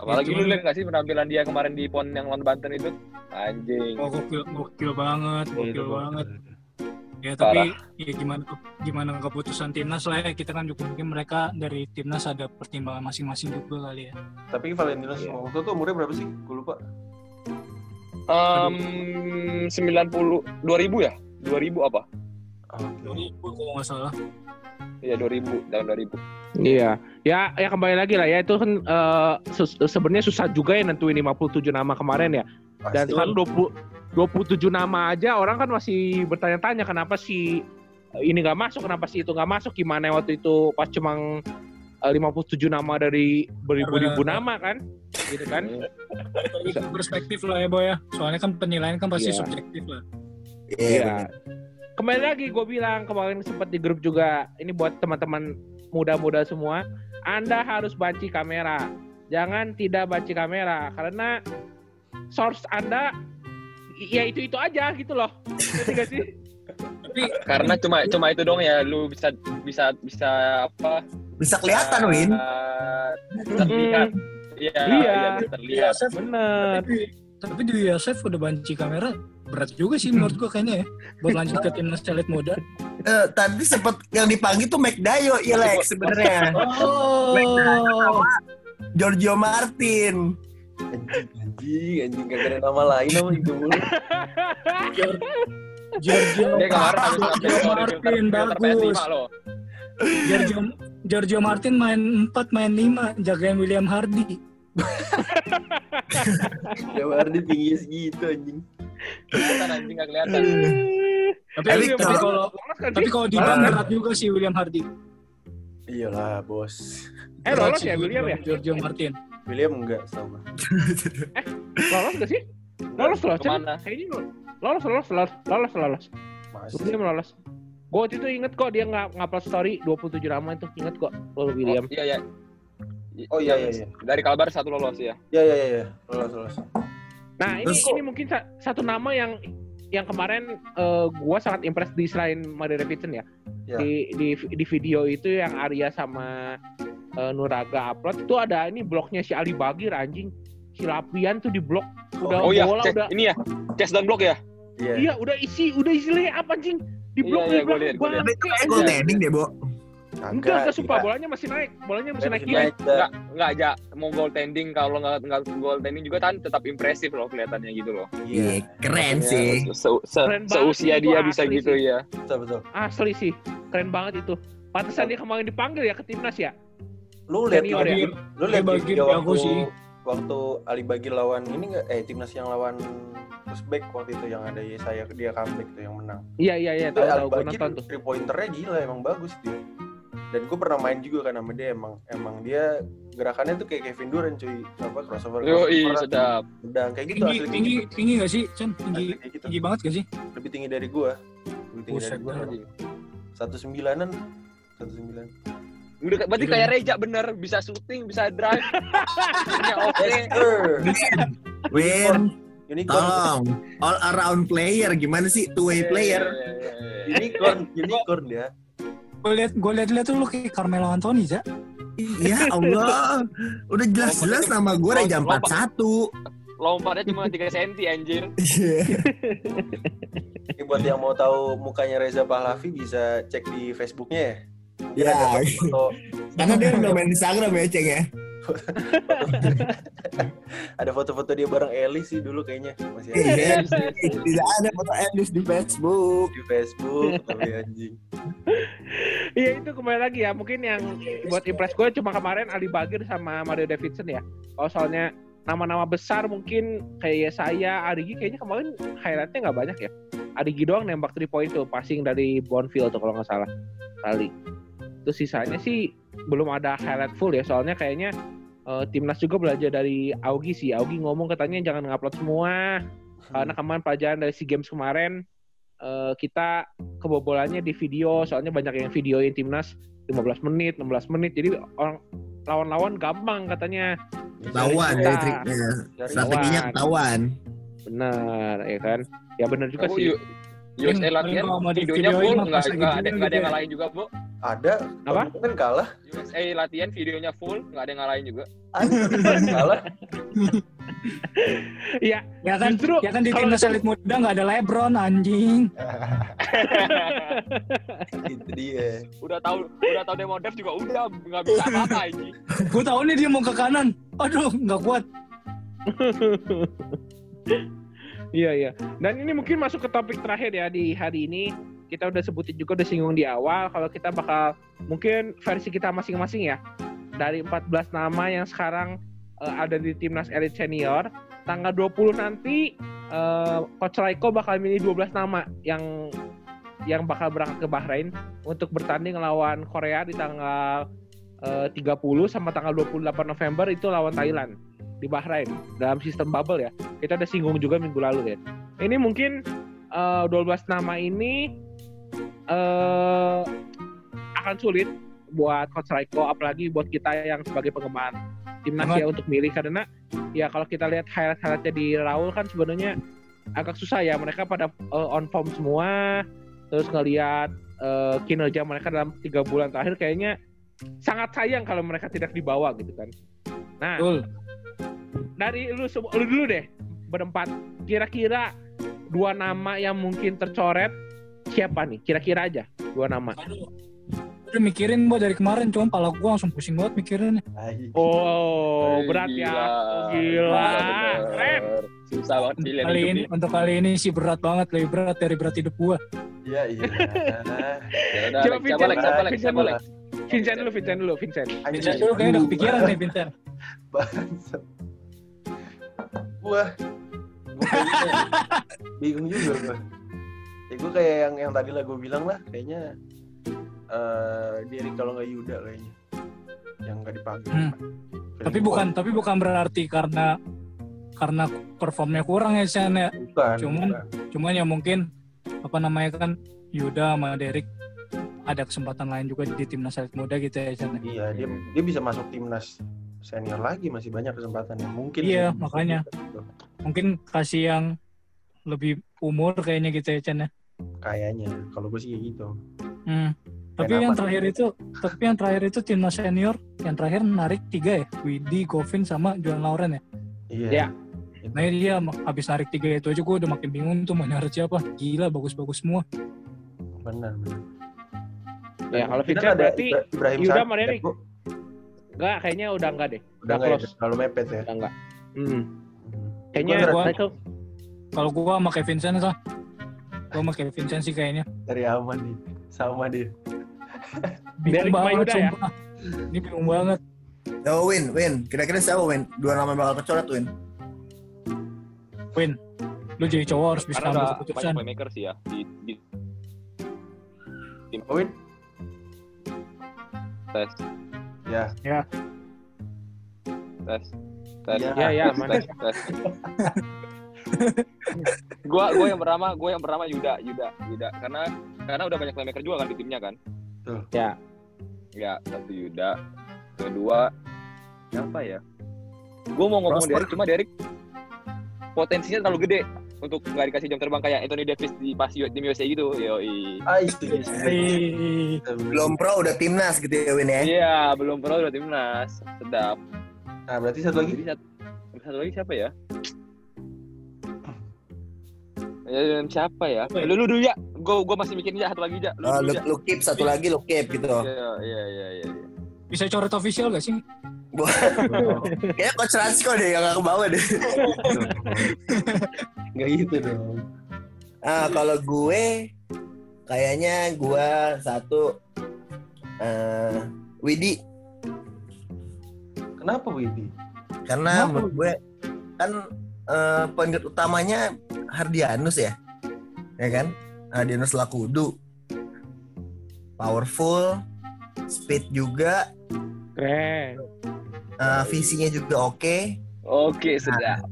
Apalagi Ya, lu cuman- lihat nggak sih penampilan dia kemarin di pon yang lawan Banten itu? Anjing. oh gokil gokil banget gokil itu banget ya tapi ya gimana gimana keputusan timnas lah ya kita kan juga mungkin mereka dari timnas ada pertimbangan masing-masing juga kali ya Tapi Valentinos Iya. waktu itu umurnya berapa sih? Gue lupa. Um, 90 2000 ya? 2000 apa? Ah, Oke. 2000 kalau nggak salah Iya 2000 tahun 2000. Iya, ya ya kembali lagi lah ya itu kan eh, sus- sebenarnya susah juga ya nentuin 57 nama kemarin ya. Dan Pasti. sekarang 20 27 nama aja orang kan masih bertanya-tanya kenapa si eh, ini nggak masuk, kenapa si itu nggak masuk, gimana waktu itu pas cuma eh, 57 nama dari beribu-ribu nama kan, gitu kan? itu perspektif lah ya boy ya soalnya kan penilaian kan pasti Iya. subjektif lah Iya. Iya. bener. Kembali lagi gue bilang kemarin sempat di grup juga. Ini buat teman-teman muda-muda semua. Anda harus banci kamera. Jangan tidak banci kamera karena source Anda ya itu itu aja gitu loh. Gak sih? tapi Karena cuma cuma itu dong ya lu bisa bisa bisa apa? Bisa kelihatan, Win. Terlihat. Iya, Iya. iya, terlihat. Yosef Bener. tapi, tapi di Yosef udah banci kamera berat juga sih menurut gua kayaknya ya buat lanjut ke timnas elit muda Eh, tadi sempat yang dipanggil tuh McDayo, iya Lex sebenarnya. oh Giorgio Martin. Anjing, anjing. Gak ada nama lain sama itu mulu. Giorgio Martin bagus. PS5 loh. Giorgio Giorgio Martin main 4 main 5 jagain William Hardy. Jawa Ardi tinggi segitu anjing. Kelihatan anjing nggak kelihatan. Tapi, Tapi kalau- tapi kalau di bank berat juga sih William Hardy. Iyalah bos. Eh lolos ya William ya? Giorgio Martin. William enggak setahu gue. Lolos gak sih? Lolos lolos. Ke mana? Kayaknya lolos lolos lolos lolos lolos. Masih. William lolos. Gue waktu itu inget kok dia nggak ngupload story 27 nama itu inget kok lo William. Oh, iya, iya. Oh iya iya iya. Dari Kalbar satu lolos ya. Iya iya iya, iya. Lolos lolos. Nah ini Terus- ini mungkin sa- satu nama yang yang kemarin eh, gua sangat impress di selain Mario Davidson ya. Ya. Di, di di video itu yang Arya sama eh, Nuraga upload itu ada ini blognya si Ali Bagir anjing. Si Lapian tuh di blog udah Oh iya, bola Ces- udah ini ya. Chess dan block ya? Iya. iya udah isi udah isi layup anjing. Di Iya, blog iya, di gua blog liat, gua liat. bangke, Kayak anjing. gol tending deh, Bo. Enggak, enggak sumpah gila. bolanya masih naik. Bolanya masih naik kiri. Enggak, enggak aja mau goaltending kalau nggak nggak goaltending juga kan tetap impresif loh kelihatannya gitu loh. Iya, keren Makanya sih. Se, se- Keren banget seusia dia bisa sih. gitu ya. Betul betul. Asli sih. Keren banget itu. Pantesan dia kemarin dipanggil ya ke timnas ya. Lu lihat ya? lu lihat video waktu sih. waktu Ali Bagir lawan ini enggak eh timnas yang lawan Uzbek waktu itu yang ada saya dia comeback tuh yang menang. Iya iya iya Itu tahu Ali tahu nonton tuh. three pointernya gila emang bagus dia. Dan gue pernah main juga kan sama dia emang emang dia gerakannya tuh kayak Kevin Durant cuy apa crossover Yo, crossover, sedap. pedang kayak gitu Tinggi asli tinggi gitu. tinggi gak sih? Chan tinggi gitu. tinggi banget gak sih? lebih tinggi dari gua lebih tinggi Buset, dari gua anjing. satu sembilanan satu sembilan Udah berarti Iya. kayak Reja bener, bisa shooting, bisa drive. Ya, oke. Win, unicorn tolong. All around player, gimana sih? Two way player. Iya, iya, iya, iya. unicorn unicorn dia Gue liat gue liat liat tuh lu kayak Carmelo Anthony ya. Ya Allah. Udah jelas-jelas nama gue Reja 41. Lompatnya cuma 3 cm anjir. Iya. Ini buat yang mau tahu mukanya Reza Pahlavi bisa cek di Facebooknya ya. Ya. ada foto, Karena dia udah main Instagram ya, Ceng ya. ada foto-foto dia bareng Eli sih dulu kayaknya masih ada Iya. Tidak ada foto Elis di Facebook. di Facebook tapi anjing. Iya itu kembali lagi ya. Mungkin yang buat impress gue cuma kemarin Ali Bagir sama Mario Davidson ya. Kalau soalnya nama-nama besar mungkin kayak saya, Arigi kayaknya kemarin highlightnya nggak banyak ya. Arigi doang nembak 3 point tuh passing dari Bonfield tuh kalau nggak salah kali. Terus sisanya sih belum ada highlight full ya. Soalnya kayaknya eh, timnas juga belajar dari Augie sih. Augie ngomong katanya jangan ngupload semua karena kemarin pelajaran dari SEA Games kemarin eh, kita kebobolannya di video soalnya banyak yang videoin timnas 15 menit 16 menit jadi orang lawan-lawan gampang katanya Ketahuan Cari dari kita. triknya. Strateginya ketahuan. benar ya kan ya benar juga Oh, sih USA Paling- latihan videonya full nggak nggak ada jual nggak ada yang gitu ya. ngalahin juga bu Ada Apa? kan kalah. USA latihan videonya full nggak ada yang ngalahin juga Ada kalah. iya Ya kan, Justru ya kan di timnas elit muda nggak ada LeBron anjing. Itu dia. udah tahu udah tahu demo dev juga udah nggak bisa apa-apa ini Gue tahu nih dia mau ke kanan. Aduh, nggak kuat. Iya iya. Dan ini mungkin masuk ke topik terakhir ya di hari ini. Kita udah sebutin juga udah singgung di awal kalau kita bakal mungkin versi kita masing-masing ya. Dari 14 nama yang sekarang eh, ada di timnas elit senior. Tanggal 20 nanti eh, coach Raiko bakal milih 12 nama yang yang bakal berangkat ke Bahrain untuk bertanding lawan Korea di tanggal eh, 30 sama tanggal 28 November itu lawan Thailand di Bahrain dalam sistem bubble ya. Kita udah singgung juga minggu lalu ya. Ini mungkin eh, 12 nama ini eh akan sulit buat coach Raiko apalagi buat kita yang sebagai penggemar timnas ya untuk milih karena ya kalau kita lihat highlight-highlightnya di Raul kan sebenarnya agak susah ya mereka pada eh, on form semua terus ngelihat eh, kinerja mereka dalam tiga bulan terakhir kayaknya sangat sayang kalau mereka tidak dibawa gitu kan. Nah, Betul. dari lu lu dulu deh berempat kira-kira dua nama yang mungkin tercoret siapa nih kira-kira aja dua nama Aduh. Udah mikirin gua dari kemarin, cuma pala gua langsung pusing banget mikirin. Oh berat ya gila. keren susah banget pilihan kali ini nih. untuk kali ini sih berat banget lebih berat dari berat hidup gua Iya iya. Ya udah, Coba. Vincent, Lex? Vincent? Vincent dulu, Vincent dulu, Vincent. Vincent dulu kayaknya udah kepikiran nih Vincent Bangsat. Wah. Bingung juga gua. Ya gue kayak yang yang tadi lah gue bilang lah kayaknya eh Derek kalau nggak Yuda kayaknya yang nggak dipanggil. Hmm. Tapi gua. bukan tapi bukan berarti karena karena performnya kurang ya Chan ya bukan. cuman- bukan. cuman ya mungkin apa namanya kan Yuda sama Derek ada kesempatan lain juga di timnas elit muda gitu ya Chan ya. Iya dia dia bisa masuk timnas senior lagi masih banyak kesempatan yang mungkin. Iya, makanya. mungkin kasih yang lebih umur kayaknya gitu ya Chan ya Kayaknya kalau gue sih kayak gitu. Hmm. Tapi yang terakhir itu, tapi yang terakhir itu timnas senior, yang terakhir narik tiga ya, Widi, Govin sama Juan Lauren ya. Iya. Iya. Nah dia habis narik tiga itu aja gue udah makin bingung tuh mau nyari siapa. Gila bagus-bagus semua. Benar benar. Ya, kalau ada berarti Ibra- Ibrahim Yuda sama Derek. Enggak, kayaknya udah enggak deh. Udah Udah nggak ya? Terlalu mepet ya. Udah enggak. Hmm. Kayaknya Gua- Michael Kalau gue sama Kevin Vincent tuh, gue sama Kevin Vincent sih kayaknya. Dari aman nih. Sama dia. Bingung sama banget ya? sumpah. Ini bingung banget. Oh Win, Win. Kira-kira siapa Win? Dua nama bakal kecoret Win. Win, lu jadi cowok harus bisa Karena ambil udah banyak keputusan. playmaker sih ya di, di Owen? tes Ya. tes tes Ya. Ya, ya, mana? tes tes. gua gua yang pertama gua yang pertama Yuda Yuda Yuda karena karena udah banyak playmaker juga kan di timnya kan Betul. Ya. ya satu Yuda kedua siapa ya gua mau ngomong. Derek cuma Derek potensinya terlalu gede untuk nggak dikasih jam terbang kayak Anthony Davis di pas tim USA gitu yoi Ah. Hei, Belum pro udah timnas gitu ya Win ya. iya belum pernah udah timnas sedap Nah berarti satu lagi. jadi satu, satu lagi siapa ya Ya, siapa ya? Ya? Lu, lu dulu ya. Gua gua masih mikirin ya satu lagi ya. Lu dulu lu, lu keep satu lagi lu keep gitu. Iya, iya, iya, iya. iya. bisa coret official gak sih? Kayaknya coach Rasko deh yang gak ke bawah deh. Gak gitu dong. Ah, kalau gue kayaknya gue satu eh Widi Kenapa Widi? karena Kenapa? menurut gue kan eh guard utamanya Hardianus ya. Ya kan? Hardianus Lakudu. Powerful, speed juga, Keren. Eh, visinya juga oke. Oke, sedap.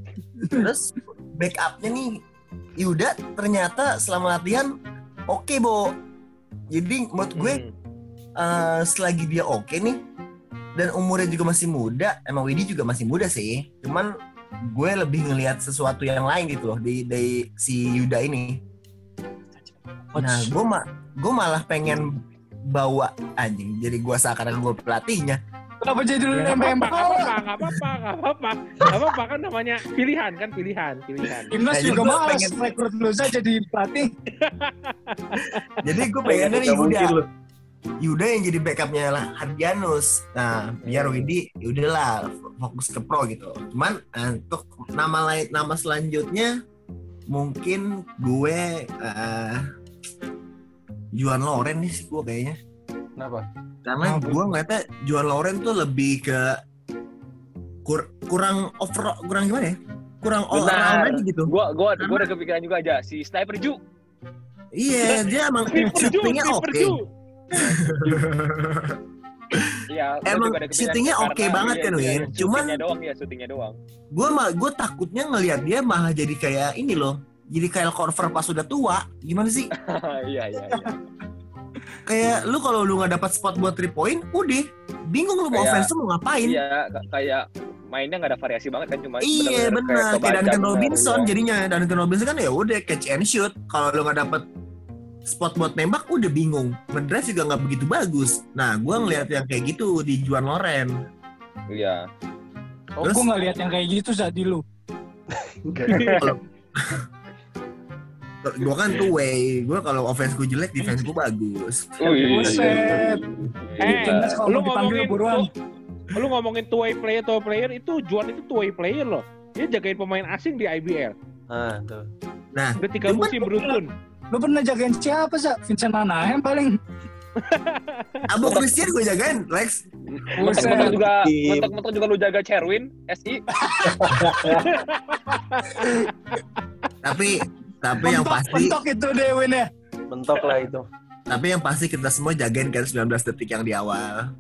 Terus backupnya nih Yuda ternyata selama latihan oke Bo. Jadi menurut gue Hmm. eh, selagi dia oke nih dan umurnya juga masih muda, emang Widi juga masih muda sih. Cuman gue lebih ngelihat sesuatu yang lain gitu loh di dari si Yuda ini. Nah, gue ma gue malah pengen bawa anjing. Jadi gue seakan gue pelatihnya. Kenapa jadi lu Gak yang pengen apa-apa, bawa? gak apa-apa, gak apa-apa, gak apa-apa kan namanya pilihan kan pilihan, pilihan. Timnas Nah, juga malas pengen- rekrut lu saja jadi pelatih. Jadi gue pengennya Yuda. mungkin lu. Yuda yang jadi backupnya lah Hardianus. Nah, biar Widi ya udahlah fokus ke pro gitu. Cuman eh, untuk nama lain nama selanjutnya mungkin gue eh Juan Loren nih sih gue kayaknya. Kenapa? Karena Kenapa? gue ngeliatnya Juan Loren tuh lebih ke kur- kurang over kurang gimana ya? Kurang all Benar. around aja gitu. Gua gua gua udah kepikiran juga aja si Sniper Ju. Iya, dia emang shootingnya oke. Iya, gua Emang ada karena oke banget dia- kan, dia Win. Cuman- doang ya, shootingnya doang. gue mah gue takutnya ngelihat dia malah jadi kayak ini loh jadi Kyle Korver pas udah tua gimana sih Iya, iya, iya. Kayak lu kalau lu nggak dapat spot buat three point udah. Bingung lu mau Kayak- offense mau ngapain. Iya, kayak mainnya nggak ada variasi banget kan cuma iya benar kayak kebaca Duncan bener, Robinson iya. jadinya. Duncan Robinson kan ya udah catch and shoot. Kalau lu nggak dapet spot buat nembak udah bingung. Ngedrive juga nggak begitu bagus. Nah gue ngelihat yang kayak gitu di Juan Loren. Iya. Oh, Terus- gue nggak lihat yang kayak gitu saat di lu. gue kan two way gue kalau offense gue jelek defense gue bagus Wih. Buset. Eh, Timnas kalau lu dipanggil ngomongin buruan. lu, lu ngomongin two way player, two way player itu Juan itu two way player loh. dia jagain pemain asing di IBL. Nah, tuh. Nah, Udah tiga Cuma- musim beruntun. Lu pernah jagain siapa, Sa? Vincent Manahem paling. Abu Christian gue jagain, Lex. Mentok-mentok juga, mentok-mentok juga lu jaga Cherwin, SI. Tapi tapi yang Pentok- pasti pentok itu deh Win ya. Mentok lah itu. tapi yang pasti kita semua jagain kan 19 detik yang di awal.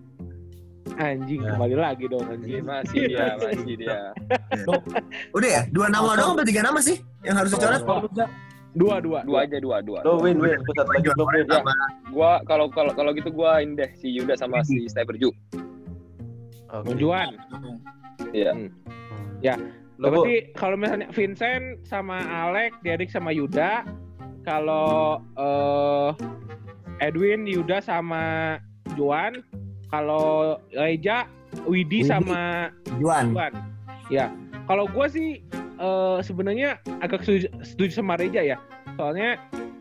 Anjing Ya. kembali lagi dong anjing. Masih dia, masih dia. Udah ya, dua nama doang apa tiga nama sih yang harus dicoret? Dua dua. Dua aja, dua, dua. Lo win win satu lagi lo win. Ya. Gua kalau kalau kalau gitu gua ini deh si Yuda sama si Sniper Ju. Oke. Juan. Iya. Hmm. Ya. Berarti kalau misalnya Vincent sama Alek, Derek sama Yuda, kalau eh, Edwin, Yuda sama Juan, kalau Reja, Widi Widi. sama Juan. Juan. Ya. Kalau gue sih eh, sebenarnya agak setuju, setuju sama Reja ya. Soalnya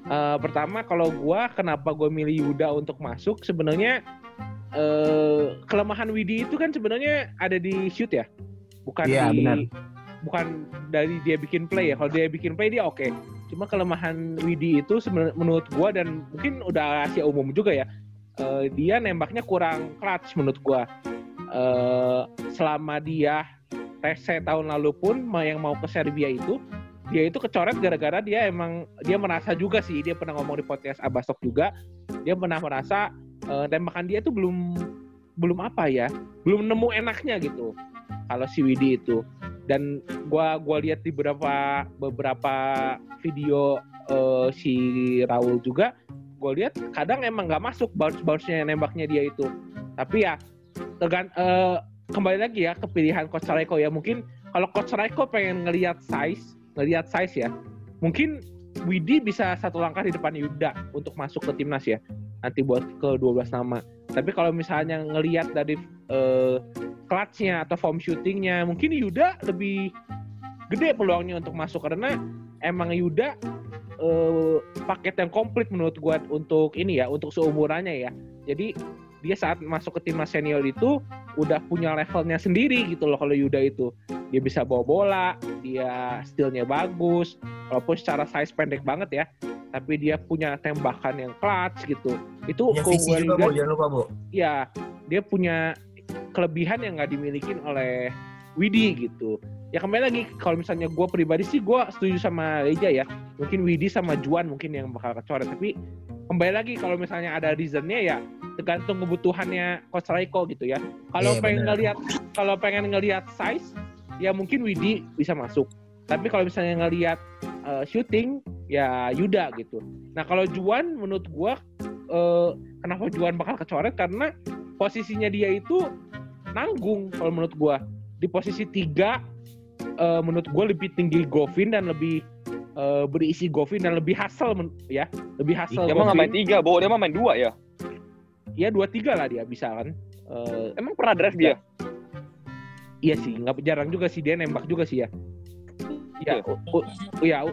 eh, pertama kalau gue kenapa gue milih Yuda untuk masuk sebenarnya eh, kelemahan Widi itu kan sebenarnya ada di shoot ya. Bukan Iya, di benar. Bukan dari dia bikin play ya. Kalau dia bikin play dia oke. Cuma kelemahan Widi itu menurut gua dan mungkin udah rahasia umum juga ya. eh, dia nembaknya kurang clutch menurut gua. Eh, selama dia TC tahun lalu pun yang mau ke Serbia itu dia itu kecoret gara-gara dia emang dia merasa juga sih dia pernah ngomong di podcast Abasok juga dia pernah merasa eh, tembakan dia itu belum belum apa ya belum nemu enaknya gitu kalau si Widi itu dan gua gua lihat di beberapa beberapa video eh, si Raul juga gue lihat kadang emang nggak masuk bounce bounce nya nembaknya dia itu. Tapi ya tergan eh, kembali lagi ya ke pilihan coach Raiko ya. Mungkin kalau coach Raiko pengen ngelihat size ngelihat size ya mungkin Widi bisa satu langkah di depan Yuda untuk masuk ke timnas ya nanti buat ke 12 nama. Tapi kalau misalnya ngelihat dari clutch-nya atau form shooting-nya. Mungkin Yuda lebih gede peluangnya untuk masuk karena emang Yuda eh, paket yang komplit menurut gua untuk ini ya untuk seumurannya ya. Jadi dia saat masuk ke timnas senior itu udah punya levelnya sendiri gitu loh kalau Yuda itu. Dia bisa bawa bola dia stealnya bagus walaupun secara size pendek banget ya tapi dia punya tembakan yang clutch gitu. Itu keunggulan juga, Yuda. Jangan lupa, Bu. ya dia punya kelebihan yang nggak dimiliki oleh Widi gitu. Ya kembali lagi kalau misalnya gue pribadi sih gue setuju sama Reja ya. Mungkin Widi sama Juan mungkin yang bakal kecoret. Tapi kembali lagi kalau misalnya ada reasonnya ya tergantung kebutuhannya Coach Raiko gitu ya. Kalau Iya, pengen ngelihat kalau pengen ngelihat size ya mungkin Widi bisa masuk. Tapi kalau misalnya ngelihat eh, shooting ya Yuda gitu. Nah kalau Juan menurut gue eh, kenapa Juan bakal kecoret? Karena posisinya dia itu nanggung kalau menurut gua di posisi tiga eh, menurut gua lebih tinggi Govin dan lebih eh, berisi Govin dan lebih hasil ya lebih hasil Dia mah nggak main tiga, Bo. Dia mah main dua ya. ya dua tiga lah dia bisa kan Eh, Emang pernah drive dia? iya sih nggak jarang juga sih dia nembak juga sih ya ya u- ya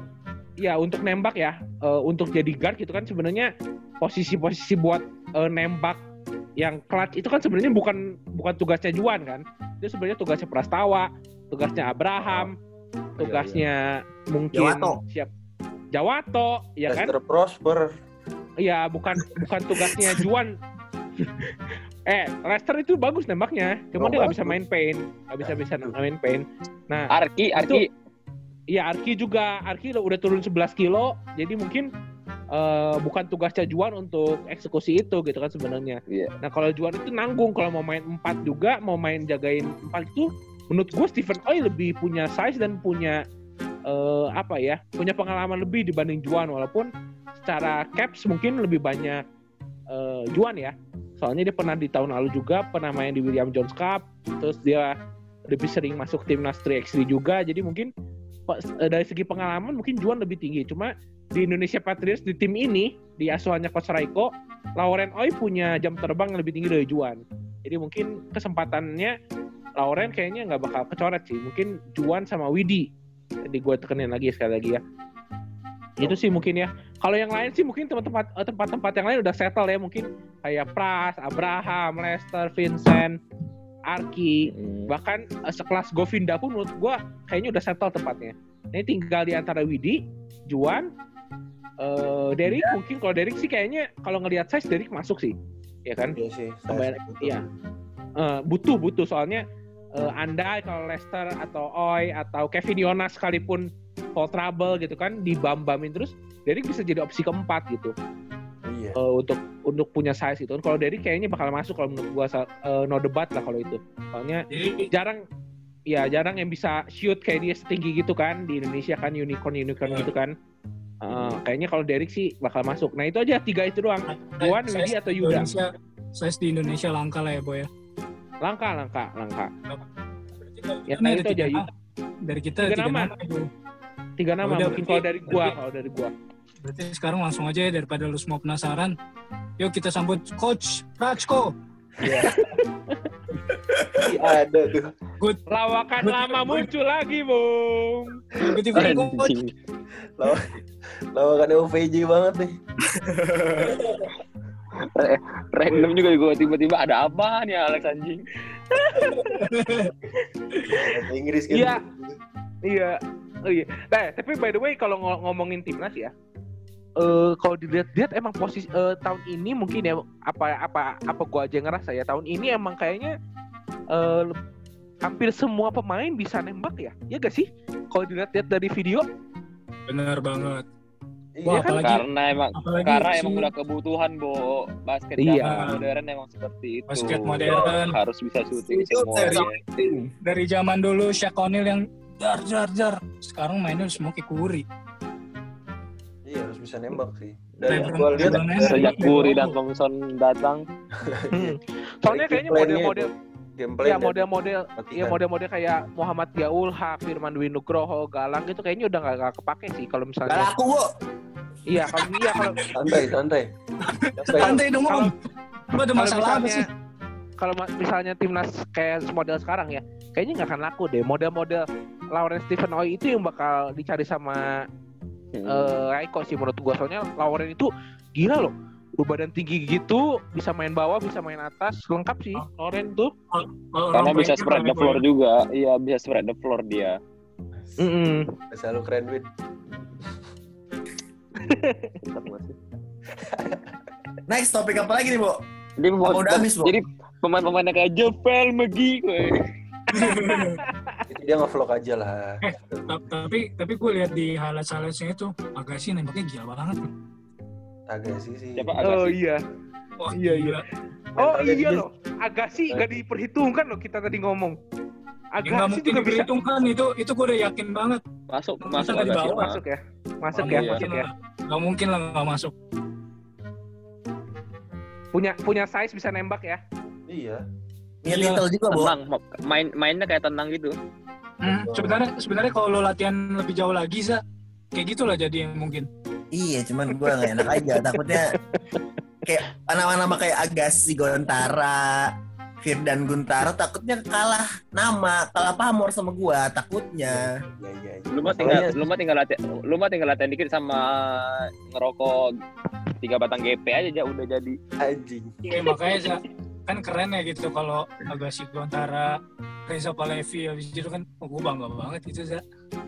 ya untuk nembak ya eh, untuk jadi guard gitu kan sebenarnya posisi-posisi buat eh, nembak yang clutch itu kan sebenarnya bukan bukan tugasnya Juan kan itu sebenarnya tugasnya Prastawa tugasnya Abraham tugasnya mungkin Jawato. siap Jawato ya kan Lester Prosper. Iya, bukan bukan tugasnya Juan. eh, Lester itu bagus nembaknya, cuma Oh, dia nggak bisa main paint, nggak bisa bisa main paint. Nah, Arki, Arki. iya Arki juga, Arki udah- udah turun 11 kilo, jadi mungkin bukan tugasnya Juan untuk eksekusi itu gitu kan sebenarnya. Iya. Nah kalau Juan itu nanggung kalau mau main 4 juga, mau main jagain 4 itu, menurut gue Stephen Oy lebih punya size dan punya eh, apa ya, punya pengalaman lebih dibanding Juan walaupun secara caps mungkin lebih banyak eh, Juan ya. Soalnya dia pernah di tahun lalu juga pernah main di William Jones Cup, terus dia lebih sering masuk timnas 3x3 juga, jadi mungkin eh, dari segi pengalaman mungkin Juan lebih tinggi. Cuma di Indonesia Patriots di tim ini di asuhannya Coach Raiko, Lauren Oy punya jam terbang yang lebih tinggi dari Juan. Jadi mungkin kesempatannya Lauren kayaknya nggak bakal kecoret sih. Mungkin Juan sama Widi. Jadi gue tekenin lagi sekali lagi ya. Itu sih mungkin ya. Kalau yang lain sih mungkin tempat-tempat eh, tempat-tempat yang lain udah settle ya mungkin kayak Pras, Abraham, Lester, Vincent, Arki, Hmm. bahkan eh, sekelas Govinda pun menurut gua kayaknya udah settle tempatnya. Ini tinggal di antara Widi, Juan, eh Derek mungkin kalau Derek sih kayaknya kalau ngelihat size Derek masuk sih, ya kan? Iya sih. Kembali- iya. Eh, butuh butuh soalnya eh, andai kalau Lester atau Oi atau Kevin Yonas sekalipun fall trouble gitu kan dibam-bamin terus Derek bisa jadi opsi keempat gitu Iya. eh, untuk untuk punya size itu. Kalau Derek kayaknya bakal masuk kalau menurut gua eh, no debat lah kalau itu. Soalnya Jadi jarang ya jarang yang bisa shoot kayak dia setinggi gitu kan di Indonesia kan unicorn unicorn Iya. gitu kan. Eh, kayaknya kalau Derek sih bakal masuk. Nah itu aja tiga itu doang. Juan, size Widi, atau Yuda? Indonesia, size di Indonesia langka lah ya, Boy ya. Langka langka langka. Ya, nah, itu aja. tiga nama. Dari kita Tiga tiga, nama. nama. itu. Tiga nama Udah, mungkin kalau dari gua kalau dari gua. Berarti sekarang langsung aja ya daripada lu semua penasaran. Yuk kita sambut Coach Rachko. Iya, ada tuh. Good. Lawakan Good. lama muncul lagi, Bung. Good evening, Coach. Anjing. Lawakan OVJ banget nih. Random juga gue tiba-tiba ada apa nih Alex anjing. Bahasa Inggris kan. Iya. Iya. Oh iya. Nah, tapi by the way kalau ngo- ngomongin timnas ya, eh kalau dilihat-lihat emang posisi eh, tahun ini mungkin ya apa apa apa gua aja ngerasa ya tahun ini emang kayaknya eh hampir semua pemain bisa nembak ya. Ya gak sih? Kalau dilihat-lihat dari video, Bener banget. Iya, Wah, kan? apalagi Karena emang apalagi karena si emang udah kebutuhan bo basket Iya. modern emang seperti itu. Basket modern. harus bisa syuting semua. dari- ya. dari zaman dulu Shaq O'Neal yang jar jar jar. Sekarang mainnya semua kayak Curry. Iya bisa nembak sih. Dan gua lihat. Sejak Curry dan Thompson datang, hmm. soalnya kayaknya model-model gameplay ya model-model matikan. ya model-model kayak Muhammad Yaul Firman Dwi Nugroho, Galang gitu kayaknya udah nggak nggak kepake sih kalau Gak misalnya. laku, Bu. Iya kalau iya kalau santai santai. Santai. Dong, Om. Lu ada masalah apa sih? kalau misalnya timnas kayak model sekarang ya, kayaknya nggak akan laku deh. Model-model Lauren Stephen Oi itu yang bakal dicari sama eh, Raiko sih menurut gua. Soalnya Lauren itu gila loh. Berbadan tinggi gitu, bisa main bawah, bisa main atas, lengkap sih. Lauren tuh. Karena bisa spread the berani floor boy. juga. Iya, bisa spread the floor dia. Mm-mm. Selalu keren Win. Next topik apa lagi nih, Bu? Jadi udah habis, Bu? jadi pemain-pemainnya kayak Jovel Megi gue. Itu dia nge-vlog aja lah. Ta- Tapi tapi gue lihat di highlights-highlightsnya itu agak sih nembaknya gila banget. Agak sih sih. Siapa Oh Agassi? iya. Wah, Iya, gila. Oh iya loh. Agassi gak diperhitungkan loh kita tadi ngomong. Ya, Agassi mungkin juga bisa diperhitungkan itu itu gue udah yakin banget. Masuk, masuk Agassi. dibawa? masuk ya. Masuk ya, iya. masuk mungkin ya. lah. Nggak mungkin lah nggak masuk. Punya punya size bisa nembak ya. Iya. Iya. Little juga, Bu. Tenang, main mainnya kayak tenang gitu. Hmm, sebenarnya sebenarnya kalau lo latihan lebih jauh lagi za kayak gitulah jadi yang mungkin. Iya, cuman gue gak enak aja. Takutnya kayak nama-nama kayak Agassi Gontara, Firdan Guntara, takutnya kalah nama, kalah pamor sama gua, takutnya. Iya iya. iya. Lu mah tinggal lu mah tinggal latihan lu mah tinggal latihan dikit sama ngerokok tiga batang GP aja aja udah jadi. anjing. Ya, makanya za kan keren ya gitu kalau Agassi Gontara, Reza Palevi habis itu kan oh, gue bangga banget gitu za.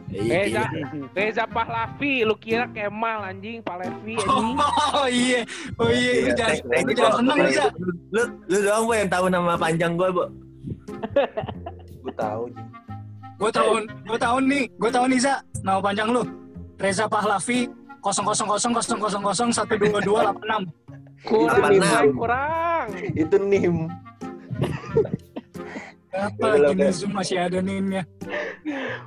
Eh, Iya. Za, Reza Pahlavi, lu kira Kemal anjing, Palevi anjing. Oh iya, oh iya, lu Iya, jangan, lu jangan seneng lu. Lu, lu doang Bu yang tahu nama panjang gua, Bu. Gue tahu. Gue tahu, gue tahu nih, gue tahu nih za, nama panjang lu. Reza Pahlavi 000012286. Kurang, enam. Boy, kurang. Itu nim. Apa gini udah. Zoom masih ada nih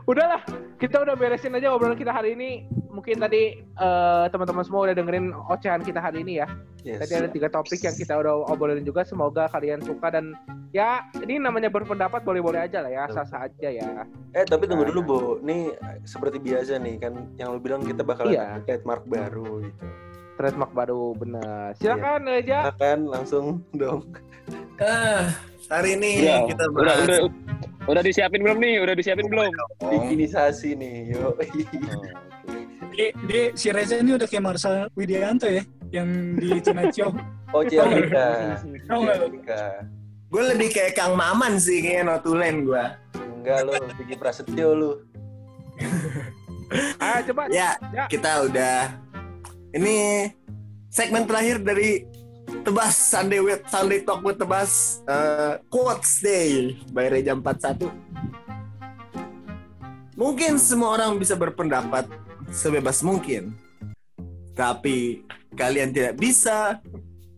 Udahlah, kita udah beresin aja obrolan kita hari ini. Mungkin tadi eh, teman-teman semua udah dengerin ocehan kita hari ini ya. Yes. Tadi ada tiga topik yang kita udah obrolin juga. Semoga kalian suka dan ya ini namanya berpendapat boleh-boleh aja lah ya, sah-sah aja ya. Eh tapi tunggu dulu Bu. Nih seperti biasa nih kan yang lu bilang kita bakal Iya. ada trademark baru gitu. Trademark baru bener. Silakan Reja. Silakan langsung dong. Ah, hari ini Udah, kita udah, bahas udah, udah disiapin belum nih? Udah disiapin belum? Bikinisasi nih. Yo. Dia, dia, si Reza ini udah kayak Marcel Widianto ya, yang di Tonight Show. Oh Cialika. Cialika. gue lebih kayak Kang Maman sih kayaknya notulen gue. Enggak lu, Vicky Prasetyo lu. Ah, coba. Ya, Ya. kita udah ini segmen terakhir dari Tebas Sunday with Sunday Talk with Tebas eh, Quotes Day by Reja 41. Mungkin semua orang bisa berpendapat sebebas mungkin. Tapi kalian tidak bisa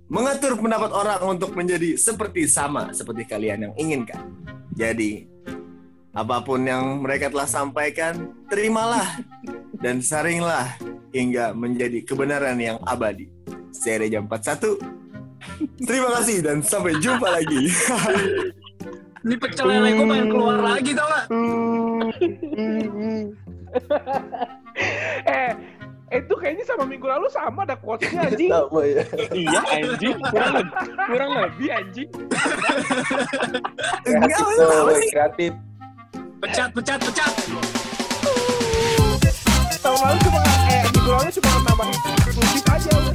mengatur pendapat orang untuk menjadi seperti sama seperti kalian yang inginkan. Jadi, apa pun yang mereka telah sampaikan, terimalah dan saringlah hingga menjadi kebenaran yang abadi. Saya Reja 41. Terima kasih dan sampai jumpa lagi. Ini pecel lele gue pengen keluar lagi tau gak? Eh, itu kayaknya sama minggu lalu sama ada quotes-nya anjing. Sama ya. iya anjing kurang lebih kurang lebih anjing Enggak, Kreatif tuh, sih? kreatif. Pecat, pecat, pecat. Tahun lalu cuma Segura, deixa eu botar na barriga. Não fica de olho.